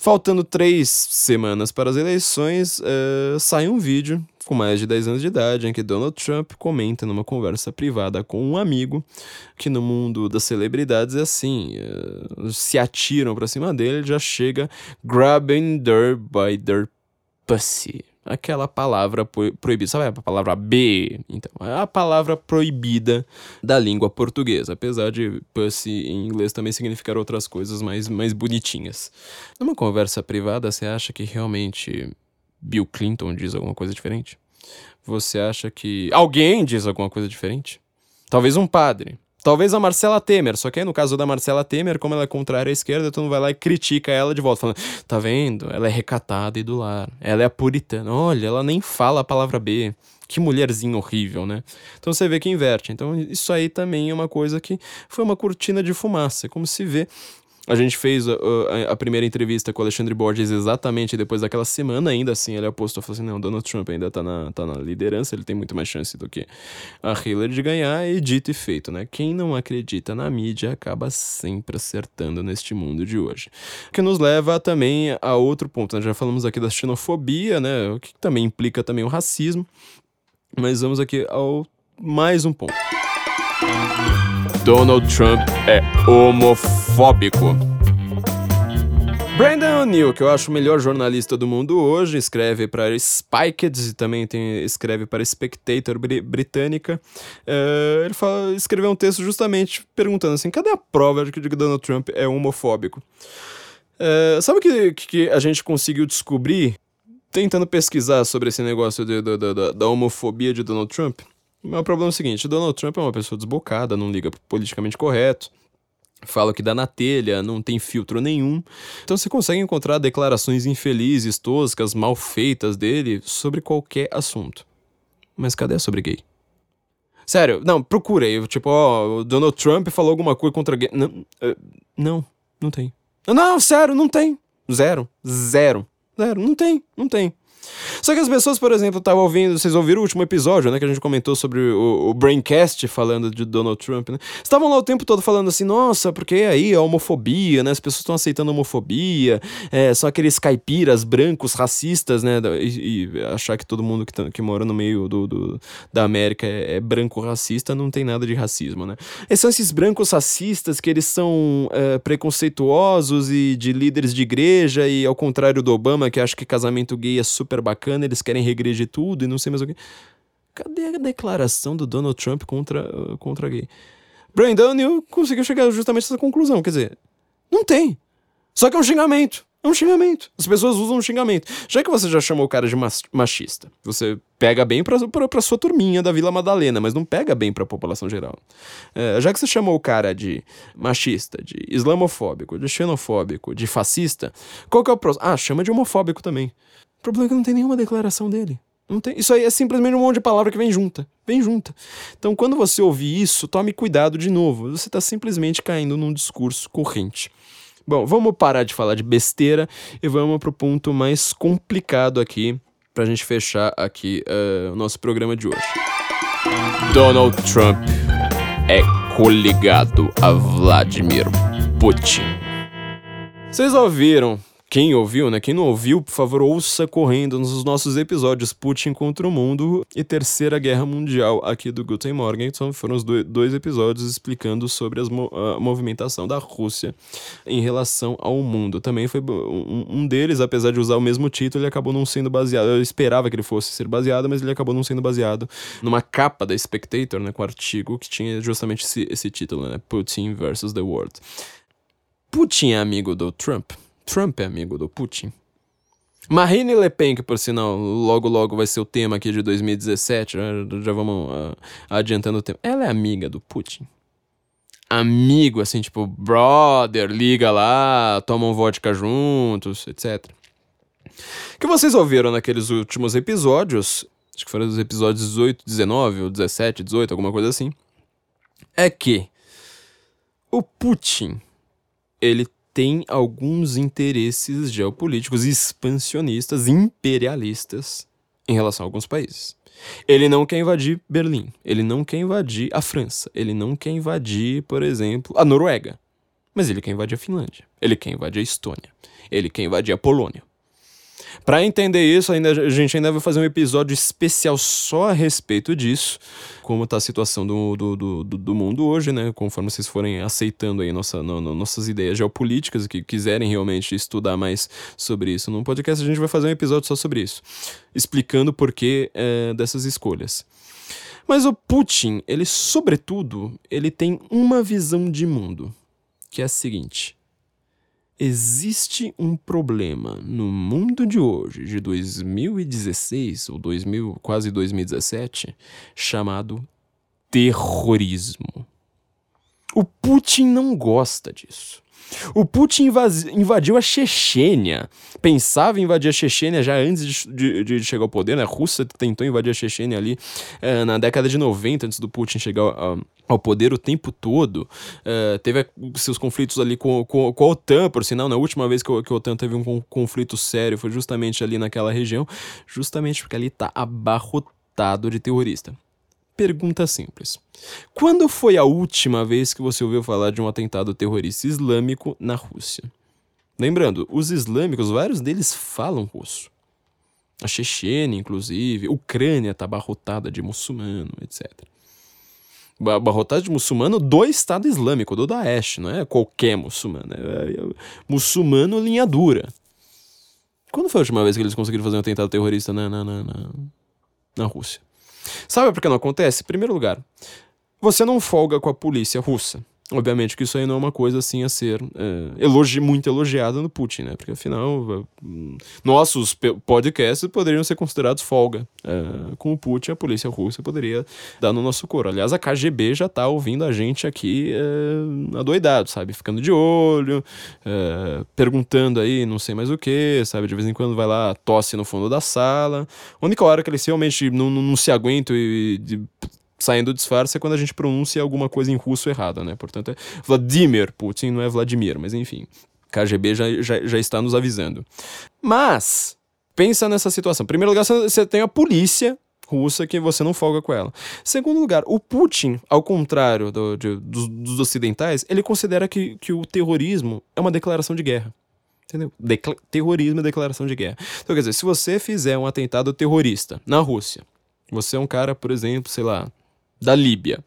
Faltando três semanas para as eleições, uh, sai um vídeo com mais de 10 anos de idade, em que Donald Trump comenta numa conversa privada com um amigo que no mundo das celebridades é assim, uh, se atiram para cima dele, já chega grabbing their by their pussy. Aquela palavra proibida, sabe a palavra B? Então, é a palavra proibida da língua portuguesa, apesar de pussy em inglês também significar outras coisas mais, mais bonitinhas. Numa conversa privada, você acha que realmente Bill Clinton diz alguma coisa diferente? Você acha que alguém diz alguma coisa diferente? Talvez um padre. Talvez a Marcela Temer, só que aí no caso da Marcela Temer, como ela é contrária à esquerda, tu não vai lá e critica ela de volta, falando, tá vendo? Ela é recatada e do lar. Ela é puritana. Olha, ela nem fala a palavra B. Que mulherzinha horrível, né? Então você vê que inverte. Então isso aí também é uma coisa que foi uma cortina de fumaça. Como se vê a gente fez a, a, a, primeira entrevista com o Alexandre Borges exatamente depois daquela semana, ainda assim ele apostou, falou assim, não, Donald Trump ainda tá na, tá na liderança, ele tem muito mais chance do que a Hillary de ganhar, e dito e feito, né? Quem não acredita na mídia acaba sempre acertando neste mundo de hoje. O que nos leva também a outro ponto, né? Já falamos aqui da xenofobia, né? O que também implica também o racismo, mas vamos aqui ao mais um ponto. Donald Trump é homofóbico. Brandon O'Neill, que eu acho o melhor jornalista do mundo hoje, escreve para Spiked e também tem, escreve para Spectator br britânica. Uh, ele fala, escreveu um texto justamente perguntando assim: cadê a prova de que Donald Trump é homofóbico? Uh, sabe o que, que a gente conseguiu descobrir tentando pesquisar sobre esse negócio de, de, de, da homofobia de Donald Trump? O problema é o seguinte: Donald Trump é uma pessoa desbocada, não liga politicamente correto. Fala que dá na telha, não tem filtro nenhum. Então você consegue encontrar declarações infelizes, toscas, mal feitas dele sobre qualquer assunto. Mas cadê sobre gay? Sério, não, procurei. Tipo, ó, o Donald Trump falou alguma coisa contra gay. Não, uh, não, não tem. Não, sério, não tem. Zero. Zero. Zero. Não tem, não tem. Só que as pessoas, por exemplo, estavam ouvindo, vocês ouviram o último episódio, né, que a gente comentou sobre o, o Braincast falando de Donald Trump, né? Estavam lá o tempo todo falando assim, nossa, porque aí a homofobia, né? As pessoas estão aceitando homofobia, é, são aqueles caipiras brancos racistas, né? E, e achar que todo mundo que, tá, que mora no meio do, do da América é, é, branco racista, não tem nada de racismo, né? E são esses brancos racistas que eles são é, preconceituosos e de líderes de igreja, e ao contrário do Obama, que acha que casamento gay é super bacana, eles querem regredir tudo e não sei mais o que. Cadê a declaração do Donald Trump contra, contra gay? Brandon Neal conseguiu chegar justamente a essa conclusão. Quer dizer, não tem. Só que é um xingamento. É um xingamento. As pessoas usam um xingamento. Já que você já chamou o cara de machista, você pega bem pra, pra, pra sua turminha da Vila Madalena, mas não pega bem pra população geral. É, já que você chamou o cara de machista, de islamofóbico, de xenofóbico, de fascista, qual que é o próximo? Ah, chama de homofóbico também. O problema é que não tem nenhuma declaração dele. Tem, isso aí é simplesmente um monte de palavra que vem junta. Vem junta. Então, quando você ouvir isso, tome cuidado de novo. Você está simplesmente caindo num discurso corrente. Bom, vamos parar de falar de besteira e vamos para o ponto mais complicado aqui, para a gente fechar aqui uh, o nosso programa de hoje. Donald Trump é coligado a Vladimir Putin. Vocês ouviram quem ouviu, né? Quem não ouviu, por favor, ouça correndo nos nossos episódios Putin contra o Mundo e Terceira Guerra Mundial aqui do Guten Morgen. Então foram os dois episódios explicando sobre mo a movimentação da Rússia em relação ao mundo. Também foi um, um, deles, apesar de usar o mesmo título, ele acabou não sendo baseado. Eu esperava que ele fosse ser baseado, mas ele acabou não sendo baseado numa capa da Spectator, né? Com artigo que tinha justamente esse, esse título, né? Putin versus the World. Putin é amigo do Trump. Trump é amigo do Putin. Marine Le Pen, que por sinal logo logo vai ser o tema aqui de 2017, já, já vamos uh, adiantando o tempo. Ela é amiga do Putin. Amigo, assim, tipo, brother, liga lá, tomam vodka juntos, etc. que vocês ouviram naqueles últimos episódios, acho que foram os episódios 18, 19, ou 17, 18, alguma coisa assim, é que o Putin, ele tem alguns interesses geopolíticos expansionistas, imperialistas em relação a alguns países. Ele não quer invadir Berlim, ele não quer invadir a França, ele não quer invadir, por exemplo, a Noruega. Mas ele quer invadir a Finlândia, ele quer invadir a Estônia, ele quer invadir a Polônia. Para entender isso, ainda, a gente ainda vai fazer um episódio especial só a respeito disso, como está a situação do, do, do, do, mundo hoje, né? Conforme vocês forem aceitando aí nossa, no, no, nossas ideias geopolíticas que quiserem realmente estudar mais sobre isso no podcast, a gente vai fazer um episódio só sobre isso, explicando o porquê é, dessas escolhas. Mas o Putin, ele, sobretudo, ele tem uma visão de mundo, que é a seguinte Existe um problema no mundo de hoje, de 2016 ou 2000, quase 2017, chamado terrorismo. O Putin não gosta disso. O Putin invadiu a Chechênia. Pensava em invadir a Chechênia já antes de, de, de, chegar ao poder. Né? A Rússia tentou invadir a Chechênia ali eh, na década de 90, antes do Putin chegar ao, ao poder o tempo todo. Uh, teve seus conflitos ali com, com, com, a OTAN, por sinal, na última vez que, que a OTAN teve um conflito sério foi justamente ali naquela região, justamente porque ali está abarrotado de terrorista. Pergunta simples. Quando foi a última vez que você ouviu falar de um atentado terrorista islâmico na Rússia? Lembrando, os islâmicos, vários deles falam russo. A Chechênia, inclusive, a Ucrânia está abarrotada de muçulmano, etc. Abarrotada de muçulmano do Estado Islâmico, do Daesh, não é qualquer muçulmano. É, é, muçulmano linha dura. Quando foi a última vez que eles conseguiram fazer um atentado terrorista na, na, na, na, na Rússia? Sabe por que não acontece? Em primeiro lugar, você não folga com a polícia russa. Obviamente que isso aí não é uma coisa assim a ser é, elogi muito elogiada no Putin, né? Porque afinal, nossos podcasts poderiam ser considerados folga. É, com o Putin, a polícia russa poderia dar no nosso coro. Aliás, a KGB já tá ouvindo a gente aqui é, adoidado, sabe? Ficando de olho, é, perguntando aí não sei mais o que, sabe? De vez em quando vai lá, tosse no fundo da sala. A única hora que eles realmente não, não, não se aguentam e. De, saindo do disfarce é quando a gente pronuncia alguma coisa em russo errada, né? Portanto, é Vladimir Putin, não é Vladimir, mas enfim. KGB já, já, já está nos avisando. Mas, pensa nessa situação. Em primeiro lugar, você tem a polícia russa que você não folga com ela. Segundo lugar, o Putin, ao contrário do, de, dos, dos, ocidentais, ele considera que, que o terrorismo é uma declaração de guerra. Entendeu? Decla terrorismo é declaração de guerra. Então, quer dizer, se você fizer um atentado terrorista na Rússia, você é um cara, por exemplo, sei lá, da Líbia.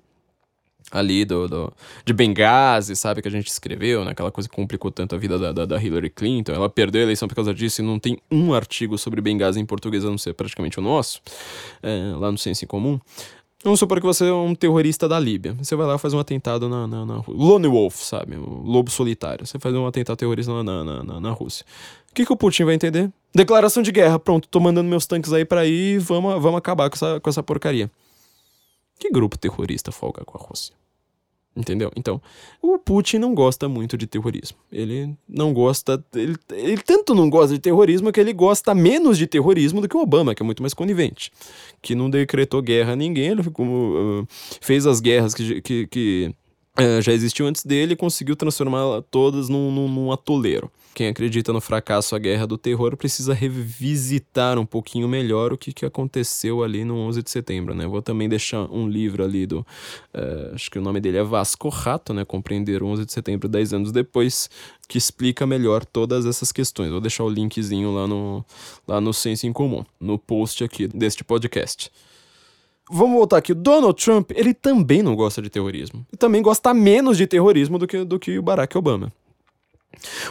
Ali do, do, de Benghazi, sabe, que a gente escreveu, né? Aquela coisa que complicou tanto a vida da, da, da, Hillary Clinton. Ela perdeu a eleição por causa disso e não tem um artigo sobre Benghazi em português, a não ser praticamente o nosso, é, lá no Senso em Comum. Vamos supor que você é um terrorista da Líbia. Você vai lá e faz um atentado na, na, na Lone Wolf, sabe? O lobo solitário. Você faz um atentado terrorista na, na, na, na Rússia. O que, que o Putin vai entender? Declaração de guerra. Pronto, tô mandando meus tanques aí ir e vamos, vamos acabar com essa, com essa porcaria. Que grupo terrorista folga com a Rússia? Entendeu? Então, o Putin não gosta muito de terrorismo. Ele não gosta. Ele, ele, tanto não gosta de terrorismo que ele gosta menos de terrorismo do que o Obama, que é muito mais conivente. Que não decretou guerra a ninguém, ele ficou, uh, fez as guerras que, que, que é, já existiu antes dele e conseguiu transformá-la todas num, num, num, atoleiro. Quem acredita no fracasso, a guerra do terror, precisa revisitar um pouquinho melhor o que, que aconteceu ali no 11 de setembro, né? Vou também deixar um livro ali do, uh, acho que o nome dele é Vasco Rato, né? Compreender o 11 de setembro 10 anos depois, que explica melhor todas essas questões. Vou deixar o linkzinho lá no, lá no Senso em Comum, no post aqui deste podcast. Vamos voltar aqui. O Donald Trump, ele também não gosta de terrorismo. E também gosta menos de terrorismo do que, do que o Barack Obama.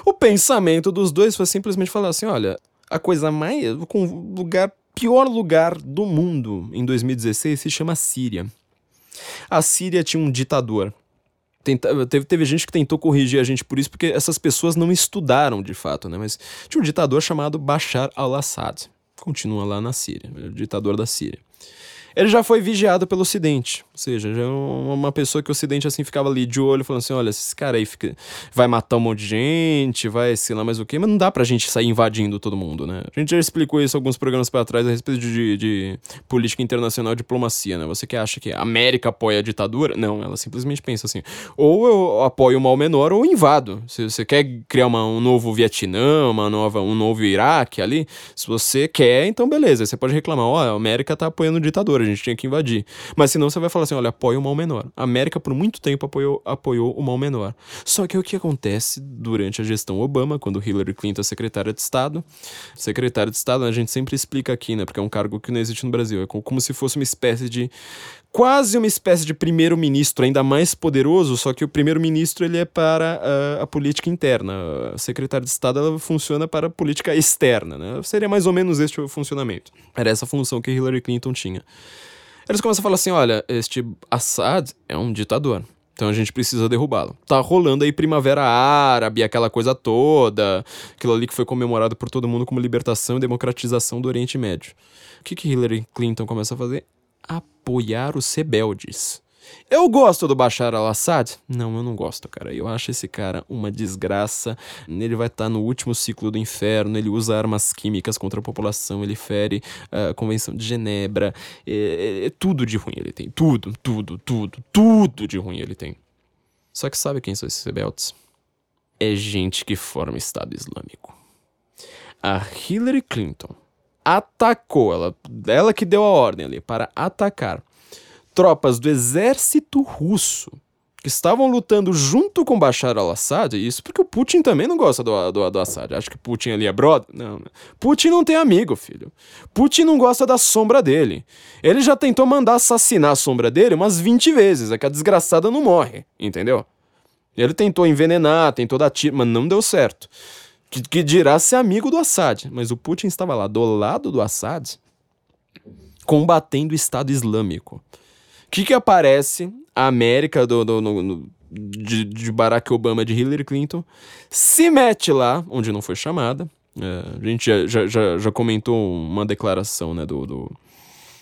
O pensamento dos dois foi simplesmente falar assim: olha, a coisa mais. O lugar, pior lugar do mundo em 2016 se chama Síria. A Síria tinha um ditador. Tenta, teve, teve gente que tentou corrigir a gente por isso, porque essas pessoas não estudaram de fato, né? Mas tinha um ditador chamado Bashar al-Assad. Continua lá na Síria, o ditador da Síria ele já foi vigiado pelo Ocidente. Ou seja, já é uma pessoa que o Ocidente assim ficava ali de olho, falando assim: olha, esse cara aí fica, vai matar um monte de gente, vai sei lá mais o quê, mas não dá pra gente sair invadindo todo mundo, né? A gente já explicou isso alguns programas para trás a respeito de, de, política internacional e diplomacia, né? Você que acha que a América apoia a ditadura? Não, ela simplesmente pensa assim: ou eu apoio o mal menor ou invado. Se você quer criar uma, um novo Vietnã, uma nova, um novo Iraque ali, se você quer, então beleza, você pode reclamar: ó, oh, a América tá apoiando o ditador a gente tinha que invadir. Mas senão você vai falar assim: olha, apoia o mal menor. A América por muito tempo apoiou, apoiou o mal menor. Só que o que acontece durante a gestão Obama, quando Hillary Clinton é secretária de Estado? Secretária de Estado, a gente sempre explica aqui, né? Porque é um cargo que não existe no Brasil. É como se fosse uma espécie de quase uma espécie de primeiro-ministro ainda mais poderoso, só que o primeiro-ministro ele é para uh, a política interna. A secretária de Estado ela funciona para a política externa, né? Seria mais ou menos este o funcionamento. Era essa função que Hillary Clinton tinha. Eles começam a falar assim: olha, este Assad é um ditador. Então a gente precisa derrubá-lo. Tá rolando aí Primavera Árabe, aquela coisa toda, aquilo ali que foi comemorado por todo mundo como libertação e democratização do Oriente Médio. O que, que Hillary Clinton começa a fazer? Apoiar os rebeldes. Eu gosto do Bashar al-Assad? Não, eu não gosto, cara. Eu acho esse cara uma desgraça. Ele vai estar tá no último ciclo do inferno. Ele usa armas químicas contra a população. Ele fere a Convenção de Genebra. É, é, é tudo de ruim ele tem. Tudo, tudo, tudo, tudo de ruim ele tem. Só que sabe quem são esses rebeldes? É gente que forma Estado Islâmico. A Hillary Clinton atacou, ela, ela que deu a ordem ali para atacar tropas do exército russo que estavam lutando junto com Bashar al-Assad, isso porque o Putin também não gosta do, do, do Assad. Acho que Putin ali é brother. Não, não. Putin não tem amigo, filho. Putin não gosta da sombra dele. Ele já tentou mandar assassinar a sombra dele umas 20 vezes, é que a desgraçada não morre, entendeu? Ele tentou envenenar, tentou dar tiro, mas não deu certo que, que dirá ser amigo do Assad. Mas o Putin estava lá do lado do Assad, combatendo o Estado Islâmico. O que, que aparece? A América do, do no, no, de, de, Barack Obama, de Hillary Clinton, se mete lá, onde não foi chamada. É, a gente já, já, já, já, comentou uma declaração né, do, do,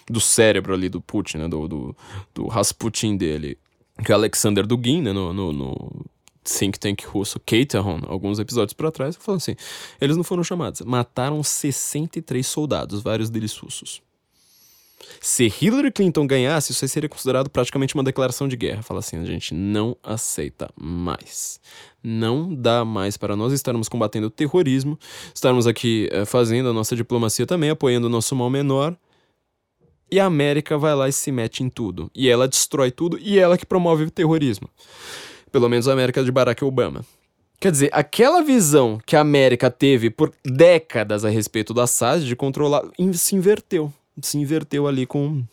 do cérebro ali do Putin, né, do, do, do Rasputin dele, que é Alexander Dugin, né, no, no, no think tank russo Keitahon, alguns episódios para trás, falando assim: eles não foram chamados, mataram 63 soldados, vários deles russos. Se Hillary Clinton ganhasse, isso seria considerado praticamente uma declaração de guerra. Fala assim: a gente não aceita mais. Não dá mais para nós estarmos combatendo o terrorismo, estarmos aqui é, fazendo a nossa diplomacia também, apoiando o nosso mal menor. E a América vai lá e se mete em tudo. E ela destrói tudo e ela que promove o terrorismo. Pelo menos a América de Barack Obama. Quer dizer, aquela visão que a América teve por décadas a respeito do Assad de controlar se inverteu. Se inverteu ali com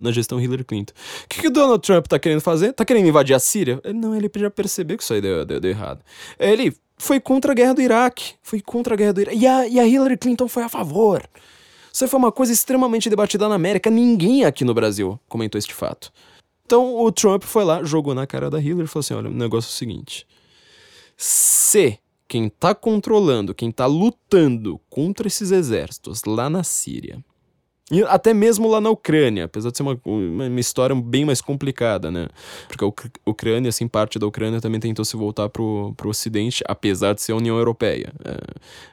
na gestão Hillary Clinton. O que, que o Donald Trump tá querendo fazer? Tá querendo invadir a Síria? Ele, não, ele já percebeu que isso aí deu, deu, deu, errado. Ele foi contra a guerra do Iraque. Foi contra a guerra do Iraque. E a, e a Hillary Clinton foi a favor. Isso foi uma coisa extremamente debatida na América. Ninguém aqui no Brasil comentou este fato. Então o Trump foi lá, jogou na cara da Hillary e falou assim: olha, o negócio é o seguinte. Se quem tá controlando, quem tá lutando contra esses exércitos lá na Síria e até mesmo lá na Ucrânia, apesar de ser uma, uma história bem mais complicada, né? Porque a Ucrânia, assim, parte da Ucrânia também tentou se voltar pro, pro Ocidente, apesar de ser a União Europeia. É.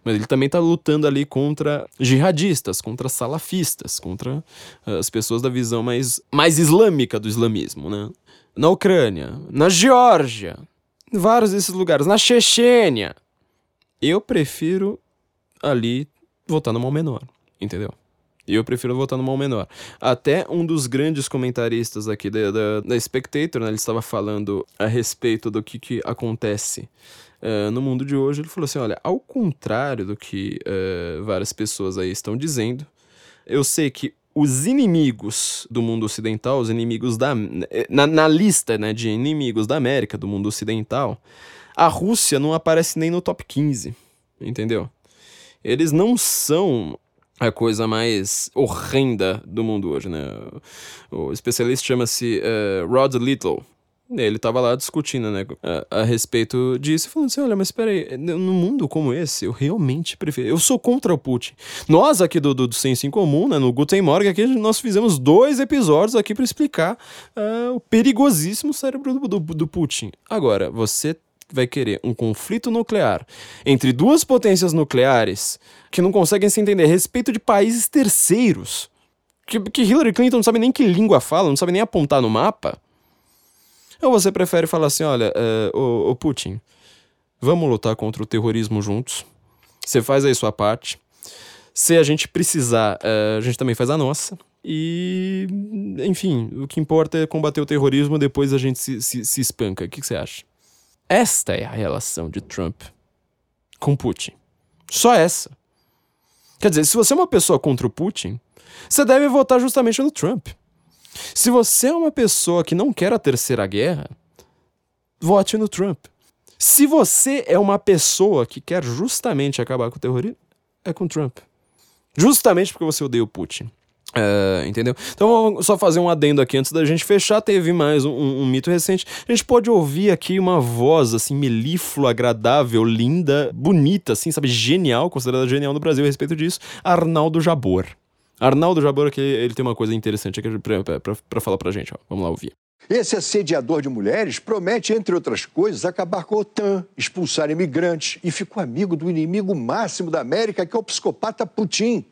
Mas ele também tá lutando ali contra jihadistas, contra salafistas, contra as pessoas da visão mais, mais islâmica do islamismo, né? na Ucrânia, na Geórgia, em vários desses lugares, na Chechênia. Eu prefiro ali votar no mal menor, entendeu? Eu prefiro votar no mal menor. Até um dos grandes comentaristas aqui da, da, da Spectator, né, ele estava falando a respeito do que, que acontece uh, no mundo de hoje. Ele falou assim: olha, ao contrário do que uh, várias pessoas aí estão dizendo, eu sei que os inimigos do mundo ocidental, os inimigos da. Na, na lista né, de inimigos da América, do mundo ocidental, a Rússia não aparece nem no top 15. Entendeu? Eles não são a coisa mais horrenda do mundo hoje, né? O especialista chama-se uh, Rod Little. Ele estava lá discutindo, né, a, a, respeito disso, falando assim, olha, mas espera aí, no mundo como esse, eu realmente prefiro, eu sou contra o Putin. Nós aqui do, do, do Senso em Comum, né, no Guten Morgen, aqui nós fizemos dois episódios aqui para explicar uh, o perigosíssimo cérebro do, do, do Putin. Agora, você vai querer um conflito nuclear entre duas potências nucleares que não conseguem se entender a respeito de países terceiros, que, que Hillary Clinton não sabe nem que língua fala, não sabe nem apontar no mapa, ou você prefere falar assim: olha, uh, Putin, vamos lutar contra o terrorismo juntos, você faz aí sua parte. Se a gente precisar, uh, a gente também faz a nossa. E, enfim, o que importa é combater o terrorismo, depois a gente se, se, se espanca. O que, que você acha? Esta é a relação de Trump com Putin. Só essa. Quer dizer, se você é uma pessoa contra o Putin, você deve votar justamente no Trump. Se você é uma pessoa que não quer a terceira guerra, vote no Trump. Se você é uma pessoa que quer justamente acabar com o terrorismo, é com Trump. Justamente porque você odeia o Putin. É, entendeu? Então vamos só fazer um adendo aqui antes da gente fechar. Teve mais um, um, um, mito recente. A gente pode ouvir aqui uma voz assim, melíflua, agradável, linda, bonita, assim, sabe? Genial, considerada genial no Brasil a respeito disso. Arnaldo Jabor. Arnaldo Jabor aqui, ele tem uma coisa interessante aqui para falar pra gente. Ó. Vamos lá ouvir. Esse assediador de mulheres promete, entre outras coisas, acabar com a OTAN, expulsar imigrantes e ficou amigo do inimigo máximo da América, que é o psicopata Putin.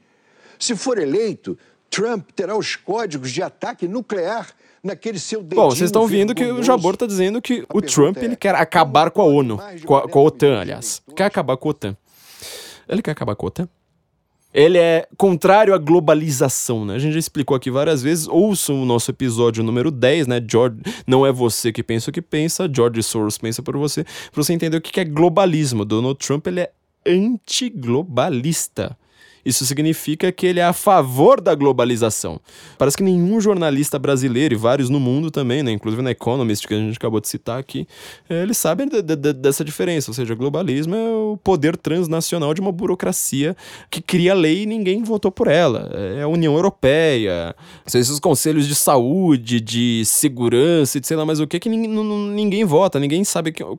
Se for eleito, Trump terá os códigos de ataque nuclear naquele seu Bom, vocês estão vendo que o Jabor está dizendo que o Trump ele é, quer acabar com a ONU, com a, com a OTAN, aliás. Quer acabar com a OTAN. Ele quer acabar com a OTAN? Ele é contrário à globalização, né? A gente já explicou aqui várias vezes. Ouçam o nosso episódio número 10, né? George, não é você que pensa o que pensa, George Soros pensa por você, para você entender o que é globalismo. Donald Trump ele é antiglobalista. Isso significa que ele é a favor da globalização. Parece que nenhum jornalista brasileiro, e vários no mundo também, né, inclusive na Economist, que a gente acabou de citar aqui, eh, eles sabem de, de, dessa diferença. Ou seja, globalismo é o poder transnacional de uma burocracia que cria lei e ninguém votou por ela. É a União Europeia, são esses conselhos de saúde, de segurança, de sei lá mais o que, que ninguém, ninguém vota, ninguém sabe que, o,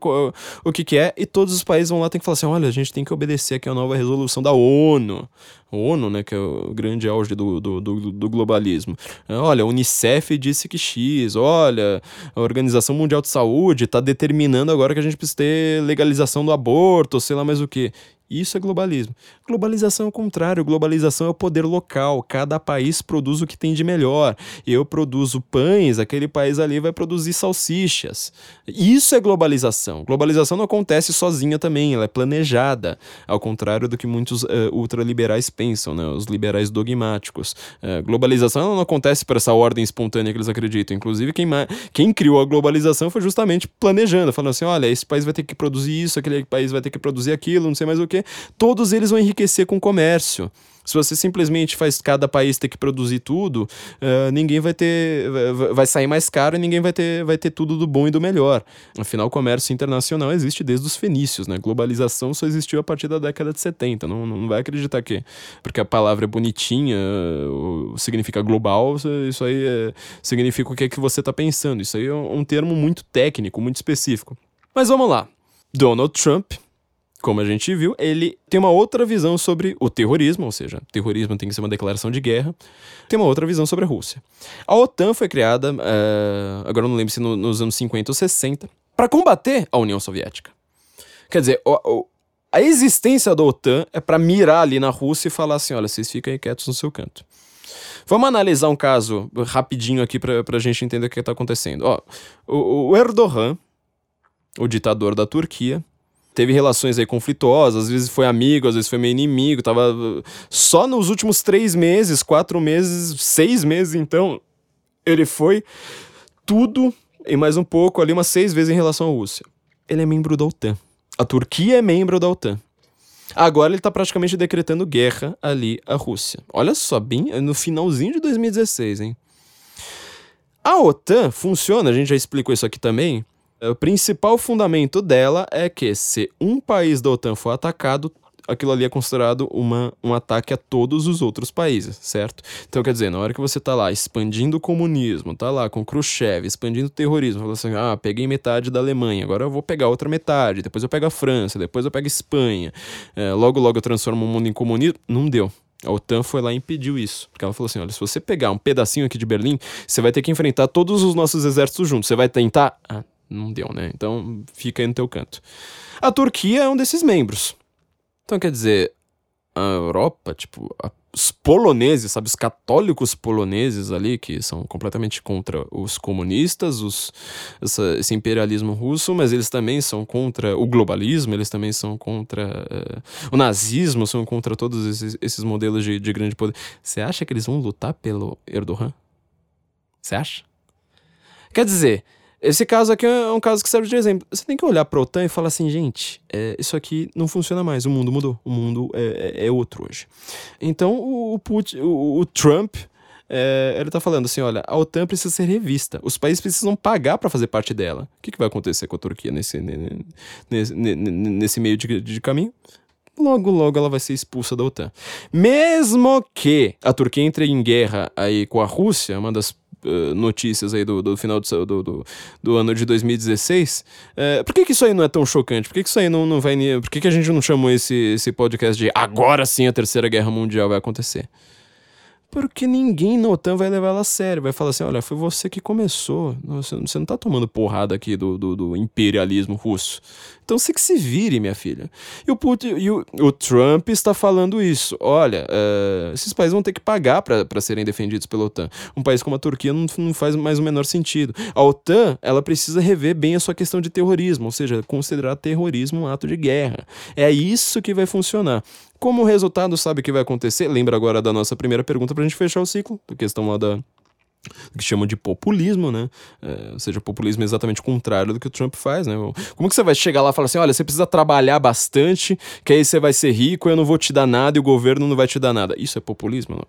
o que, que é, e todos os países vão lá ter que falar assim: olha, a gente tem que obedecer aqui a nova resolução da ONU. ONU, né, que é o grande auge do, do, do, do globalismo. Olha, a Unicef disse que X, olha, a Organização Mundial de Saúde está determinando agora que a gente precisa ter legalização do aborto, sei lá mais o que. Isso é globalismo. Globalização é o contrário, globalização é o poder local. Cada país produz o que tem de melhor. Eu produzo pães, aquele país ali vai produzir salsichas. Isso é globalização. Globalização não acontece sozinha também, ela é planejada. Ao contrário do que muitos uh, ultraliberais pensam, né? os liberais dogmáticos. Uh, globalização não acontece por essa ordem espontânea que eles acreditam. Inclusive, quem, quem criou a globalização foi justamente planejando, falando assim: olha, esse país vai ter que produzir isso, aquele país vai ter que produzir aquilo, não sei mais o que todos eles vão com o comércio. Se você simplesmente faz cada país ter que produzir tudo, uh, ninguém vai ter. vai sair mais caro e ninguém vai ter, vai ter tudo do bom e do melhor. Afinal, o comércio internacional existe desde os fenícios, né? Globalização só existiu a partir da década de 70. Não, não vai acreditar que. Porque a palavra é bonitinha, significa global, isso aí é, significa o que é que você está pensando. Isso aí é um termo muito técnico, muito específico. Mas vamos lá. Donald Trump como a gente viu, ele tem uma outra visão sobre o terrorismo, ou seja, terrorismo tem que ser uma declaração de guerra, tem uma outra visão sobre a Rússia. A OTAN foi criada, uh, agora não lembro se no, nos anos 50 ou 60, para combater a União Soviética. Quer dizer, o, o, a existência da OTAN é para mirar ali na Rússia e falar assim: olha, vocês ficam quietos no seu canto. Vamos analisar um caso rapidinho aqui pra, pra gente entender o que tá acontecendo. Ó, o, o Erdogan, o ditador da Turquia, teve relações aí conflituosas, às vezes foi amigo, às vezes foi meio inimigo, tava só nos últimos três meses, quatro meses, seis meses, então, ele foi tudo e mais um pouco ali, umas seis vezes em relação à Rússia. Ele é membro da OTAN. A Turquia é membro da OTAN. Agora ele está praticamente decretando guerra ali à Rússia. Olha só, bem no finalzinho de 2016, hein? A OTAN funciona, a gente já explicou isso aqui também. O principal fundamento dela é que se um país da OTAN for atacado, aquilo ali é considerado uma, um ataque a todos os outros países, certo? Então, quer dizer, na hora que você tá lá expandindo o comunismo, tá lá com Khrushchev, expandindo o terrorismo, falando assim, ah, peguei metade da Alemanha, agora eu vou pegar outra metade, depois eu pego a França, depois eu pego a Espanha, é, logo logo eu transformo o mundo em comunismo, não deu. A OTAN foi lá e impediu isso. Porque ela falou assim: olha, se você pegar um pedacinho aqui de Berlim, você vai ter que enfrentar todos os nossos exércitos juntos. Você vai tentar. Ah, não deu, né? Então fica aí no teu canto. A Turquia é um desses membros. Então, quer dizer, a Europa, tipo, os poloneses, sabe, os católicos poloneses ali, que são completamente contra os comunistas, os, essa, esse imperialismo russo, mas eles também são contra o globalismo, eles também são contra uh, o nazismo, são contra todos esses, esses modelos de, de grande poder. Você acha que eles vão lutar pelo Erdogan? Você acha? Quer dizer, esse caso aqui é um caso que serve de exemplo. Você tem que olhar para a OTAN e falar assim, gente, é, isso aqui não funciona mais, o mundo mudou, o mundo é, é, é outro hoje. Então o, Putin, o, o Trump, é, ele tá falando assim, olha, a OTAN precisa ser revista, os países precisam pagar para fazer parte dela. O que, que vai acontecer com a Turquia nesse, nesse, nesse meio de, de caminho? Logo logo ela vai ser expulsa da OTAN. Mesmo que a Turquia entre em guerra aí com a Rússia, uma das uh, notícias aí do, do final do, do, do, ano de 2016. Uh, por que, que isso aí não é tão chocante? Por que, que isso aí não, não vai. Por que, que a gente não chamou esse, esse podcast de agora sim a Terceira Guerra Mundial vai acontecer? Porque ninguém na OTAN vai levar ela a sério. Vai falar assim: olha, foi você que começou. Você, você não tá tomando porrada aqui do, do, do, imperialismo russo. Então você que se vire, minha filha. E o, Putin, e o, o Trump está falando isso. Olha, uh, esses países vão ter que pagar para serem defendidos pela OTAN. Um país como a Turquia não, não faz mais o menor sentido. A OTAN ela precisa rever bem a sua questão de terrorismo, ou seja, considerar terrorismo um ato de guerra. É isso que vai funcionar. Como resultado, sabe o que vai acontecer? Lembra agora da nossa primeira pergunta pra gente fechar o ciclo, da questão lá da, que chamam de populismo, né? É, ou seja, populismo é exatamente o contrário do que o Trump faz, né? Como que você vai chegar lá e falar assim, olha, você precisa trabalhar bastante, que aí você vai ser rico, eu não vou te dar nada e o governo não vai te dar nada. Isso é populismo? Não?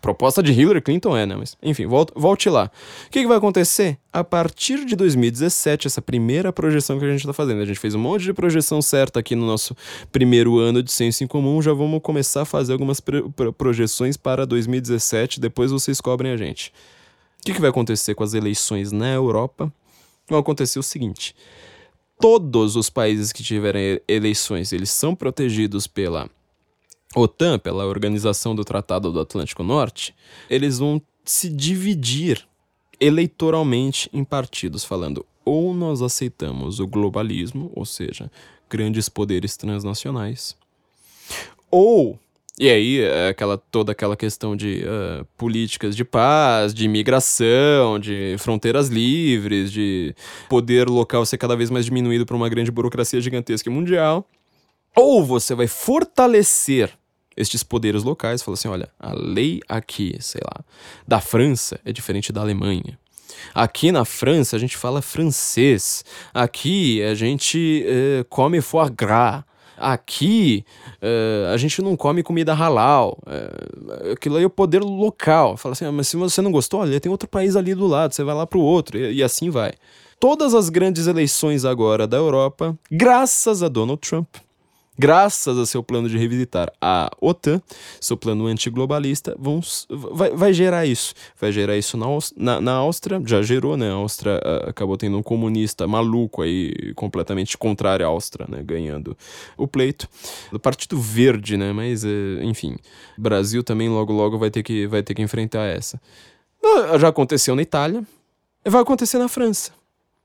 Proposta de Hillary Clinton é, né? Mas, enfim, volte, volte lá. O que, que, vai acontecer? A partir de 2017, essa primeira projeção que a gente está fazendo, a gente fez um monte de projeção certa aqui no nosso primeiro ano de Senso em Comum, já vamos começar a fazer algumas projeções para 2017, depois vocês cobrem a gente. O que, que vai acontecer com as eleições na Europa? Vai acontecer o seguinte: todos os países que tiverem eleições, eles são protegidos pela OTAN, pela Organização do Tratado do Atlântico Norte, eles vão se dividir eleitoralmente em partidos, falando ou nós aceitamos o globalismo, ou seja, grandes poderes transnacionais, ou e aí, é aquela, toda aquela questão de uh, políticas de paz, de imigração, de fronteiras livres, de poder local ser cada vez mais diminuído por uma grande burocracia gigantesca e mundial. Ou você vai fortalecer estes poderes locais, fala assim: olha, a lei aqui, sei lá, da França é diferente da Alemanha. Aqui na França a gente fala francês. Aqui a gente uh, come foie gras. Aqui uh, a gente não come comida halal. Uh, aquilo aí é o poder local. Fala assim: ah, mas se você não gostou, olha, tem outro país ali do lado, você vai lá pro outro, e, e assim vai. Todas as grandes eleições agora da Europa, graças a Donald Trump, graças a seu plano de revisitar a OTAN, seu plano antiglobalista, vão, vai, vai gerar isso. Vai gerar isso na, na, na Áustria, já gerou, né? A Áustria uh, acabou tendo um comunista maluco aí, completamente contrário à Áustria, né? Ganhando o pleito. Do Partido Verde, né? Mas, uh, enfim, Brasil também logo logo vai ter que, vai ter que enfrentar essa. Uh, já aconteceu na Itália, vai acontecer na França.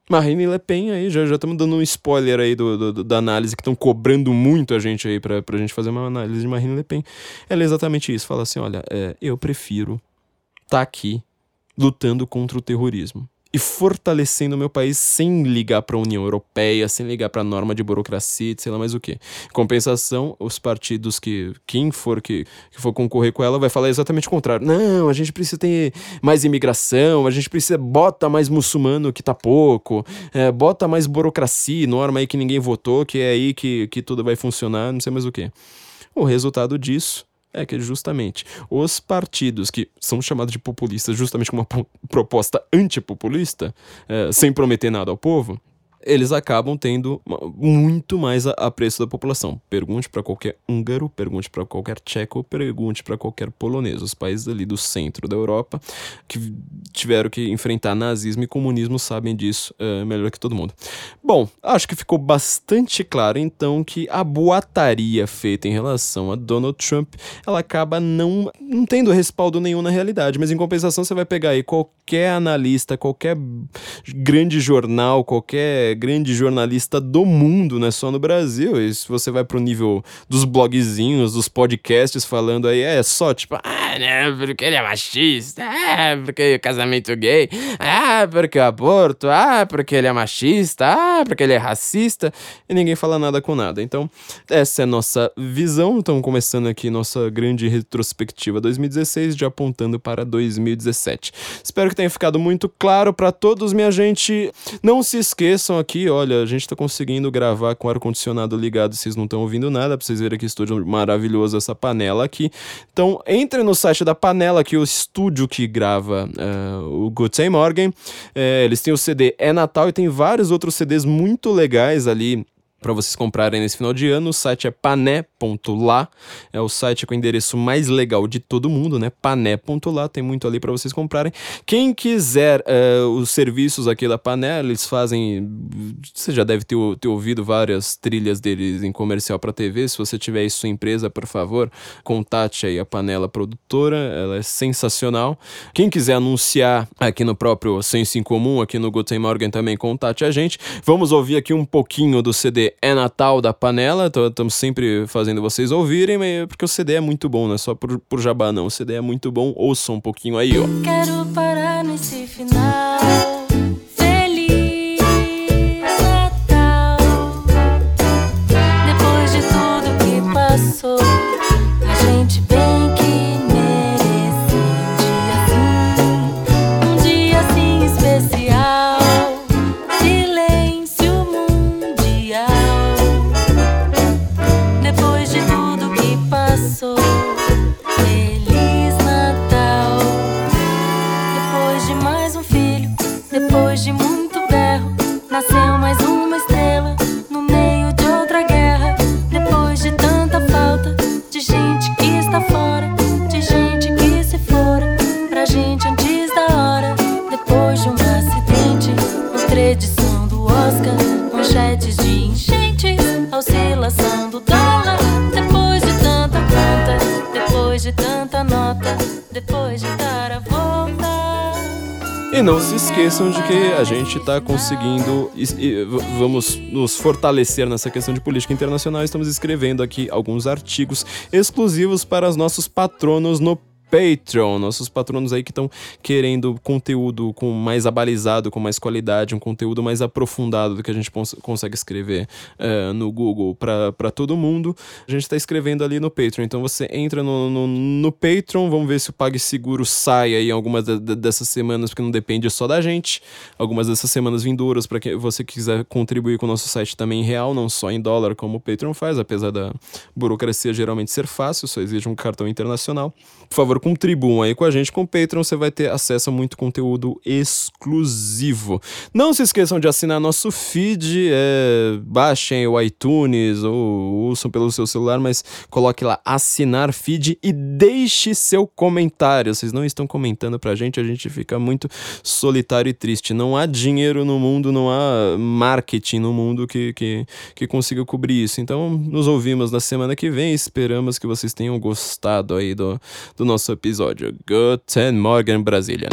Marine Le Pen aí, já estamos dando um spoiler aí do, do da análise que estão cobrando muito a gente aí pra, pra gente fazer uma análise de Marine Le Pen. Ela é exatamente isso, fala assim, olha, é, eu prefiro tá aqui lutando contra o terrorismo e fortalecendo o meu país sem ligar para a União Europeia, sem ligar para a norma de burocracia, sei lá mais o que. Em compensação, os partidos que quem for que, que for concorrer com ela vai falar exatamente o contrário. Não, a gente precisa ter mais imigração, a gente precisa bota mais muçulmano que tá pouco, é, bota mais burocracia, norma aí que ninguém votou, que é aí que, que tudo vai funcionar, não sei mais o que. O resultado disso é que justamente os partidos que são chamados de populistas justamente com uma proposta antipopulista, é, sem prometer nada ao povo, eles acabam tendo muito mais apreço da população. Pergunte para qualquer húngaro, pergunte para qualquer tcheco, pergunte para qualquer polonês. Os países ali do centro da Europa que tiveram que enfrentar nazismo e comunismo sabem disso uh, melhor que todo mundo. Bom, acho que ficou bastante claro então que a boataria feita em relação a Donald Trump ela acaba não, não tendo respaldo nenhum na realidade, mas em compensação você vai pegar aí qualquer analista, qualquer grande jornal, qualquer grande jornalista do mundo, não é só no Brasil. E se você vai pro nível dos blogzinhos, dos podcasts falando aí, é só tipo, ah, né, porque ele é machista, ah, porque o casamento gay, ah, porque o aborto, ah, porque ele é machista, ah, porque ele é racista, e ninguém fala nada com nada. Então, essa é nossa visão. Estamos começando aqui nossa grande retrospectiva 2016, já apontando para 2017. Espero que tenha ficado muito claro para todos, minha gente. Não se esqueçam aqui, olha, a gente tá conseguindo gravar com ar-condicionado ligado, vocês não estão ouvindo nada, pra vocês verem que estúdio maravilhoso essa panela aqui. Então, entre no site da Panela, que é o estúdio que grava uh, o Guten Morgen. É, eles têm o CD É Natal e tem vários outros CDs muito legais ali para vocês comprarem nesse final de ano. O site é pané.lá, é o site com o endereço mais legal de todo mundo, né? pané.lá, tem muito ali para vocês comprarem. Quem quiser uh, os serviços aqui da Pané, eles fazem. Você já deve ter, ter ouvido várias trilhas deles em comercial para TV. Se você tiver isso sua empresa, por favor, contate aí a Panela Produtora, ela é sensacional. Quem quiser anunciar aqui no próprio Senso em Comum, aqui no Guten Morgen também, contate a gente. Vamos ouvir aqui um pouquinho do CD é Natal da Panela, estamos sempre fazendo vocês ouvirem, porque o CD é muito bom, não é só por, por jabá não, o CD é muito bom, ouçam um pouquinho aí, ó. Quero parar nesse final. E não se esqueçam de que a gente está conseguindo e, e, vamos nos fortalecer nessa questão de política internacional. Estamos escrevendo aqui alguns artigos exclusivos para os nossos patronos no Patreon, nossos patronos aí que estão querendo conteúdo com mais abalizado, com mais qualidade, um conteúdo mais aprofundado do que a gente consegue escrever uh, no Google para todo mundo. A gente está escrevendo ali no Patreon, então você entra no, no, no Patreon, vamos ver se o PagSeguro sai aí algumas de, de, dessas semanas, porque não depende só da gente. Algumas dessas semanas vindouras, para que você quiser contribuir com o nosso site também em real, não só em dólar, como o Patreon faz, apesar da burocracia geralmente ser fácil, só exige um cartão internacional. Por favor, contribuam aí com a gente. Com o Patreon você vai ter acesso a muito conteúdo exclusivo. Não se esqueçam de assinar nosso feed, é, baixem o iTunes ou ouçam pelo seu celular, mas coloque lá assinar feed e deixe seu comentário. Vocês não estão comentando pra gente, a gente fica muito solitário e triste. Não há dinheiro no mundo, não há marketing no mundo que, que, que consiga cobrir isso. Então, nos ouvimos na semana que vem. Esperamos que vocês tenham gostado aí do, do nosso episódio. Guten Morgen, Brasília.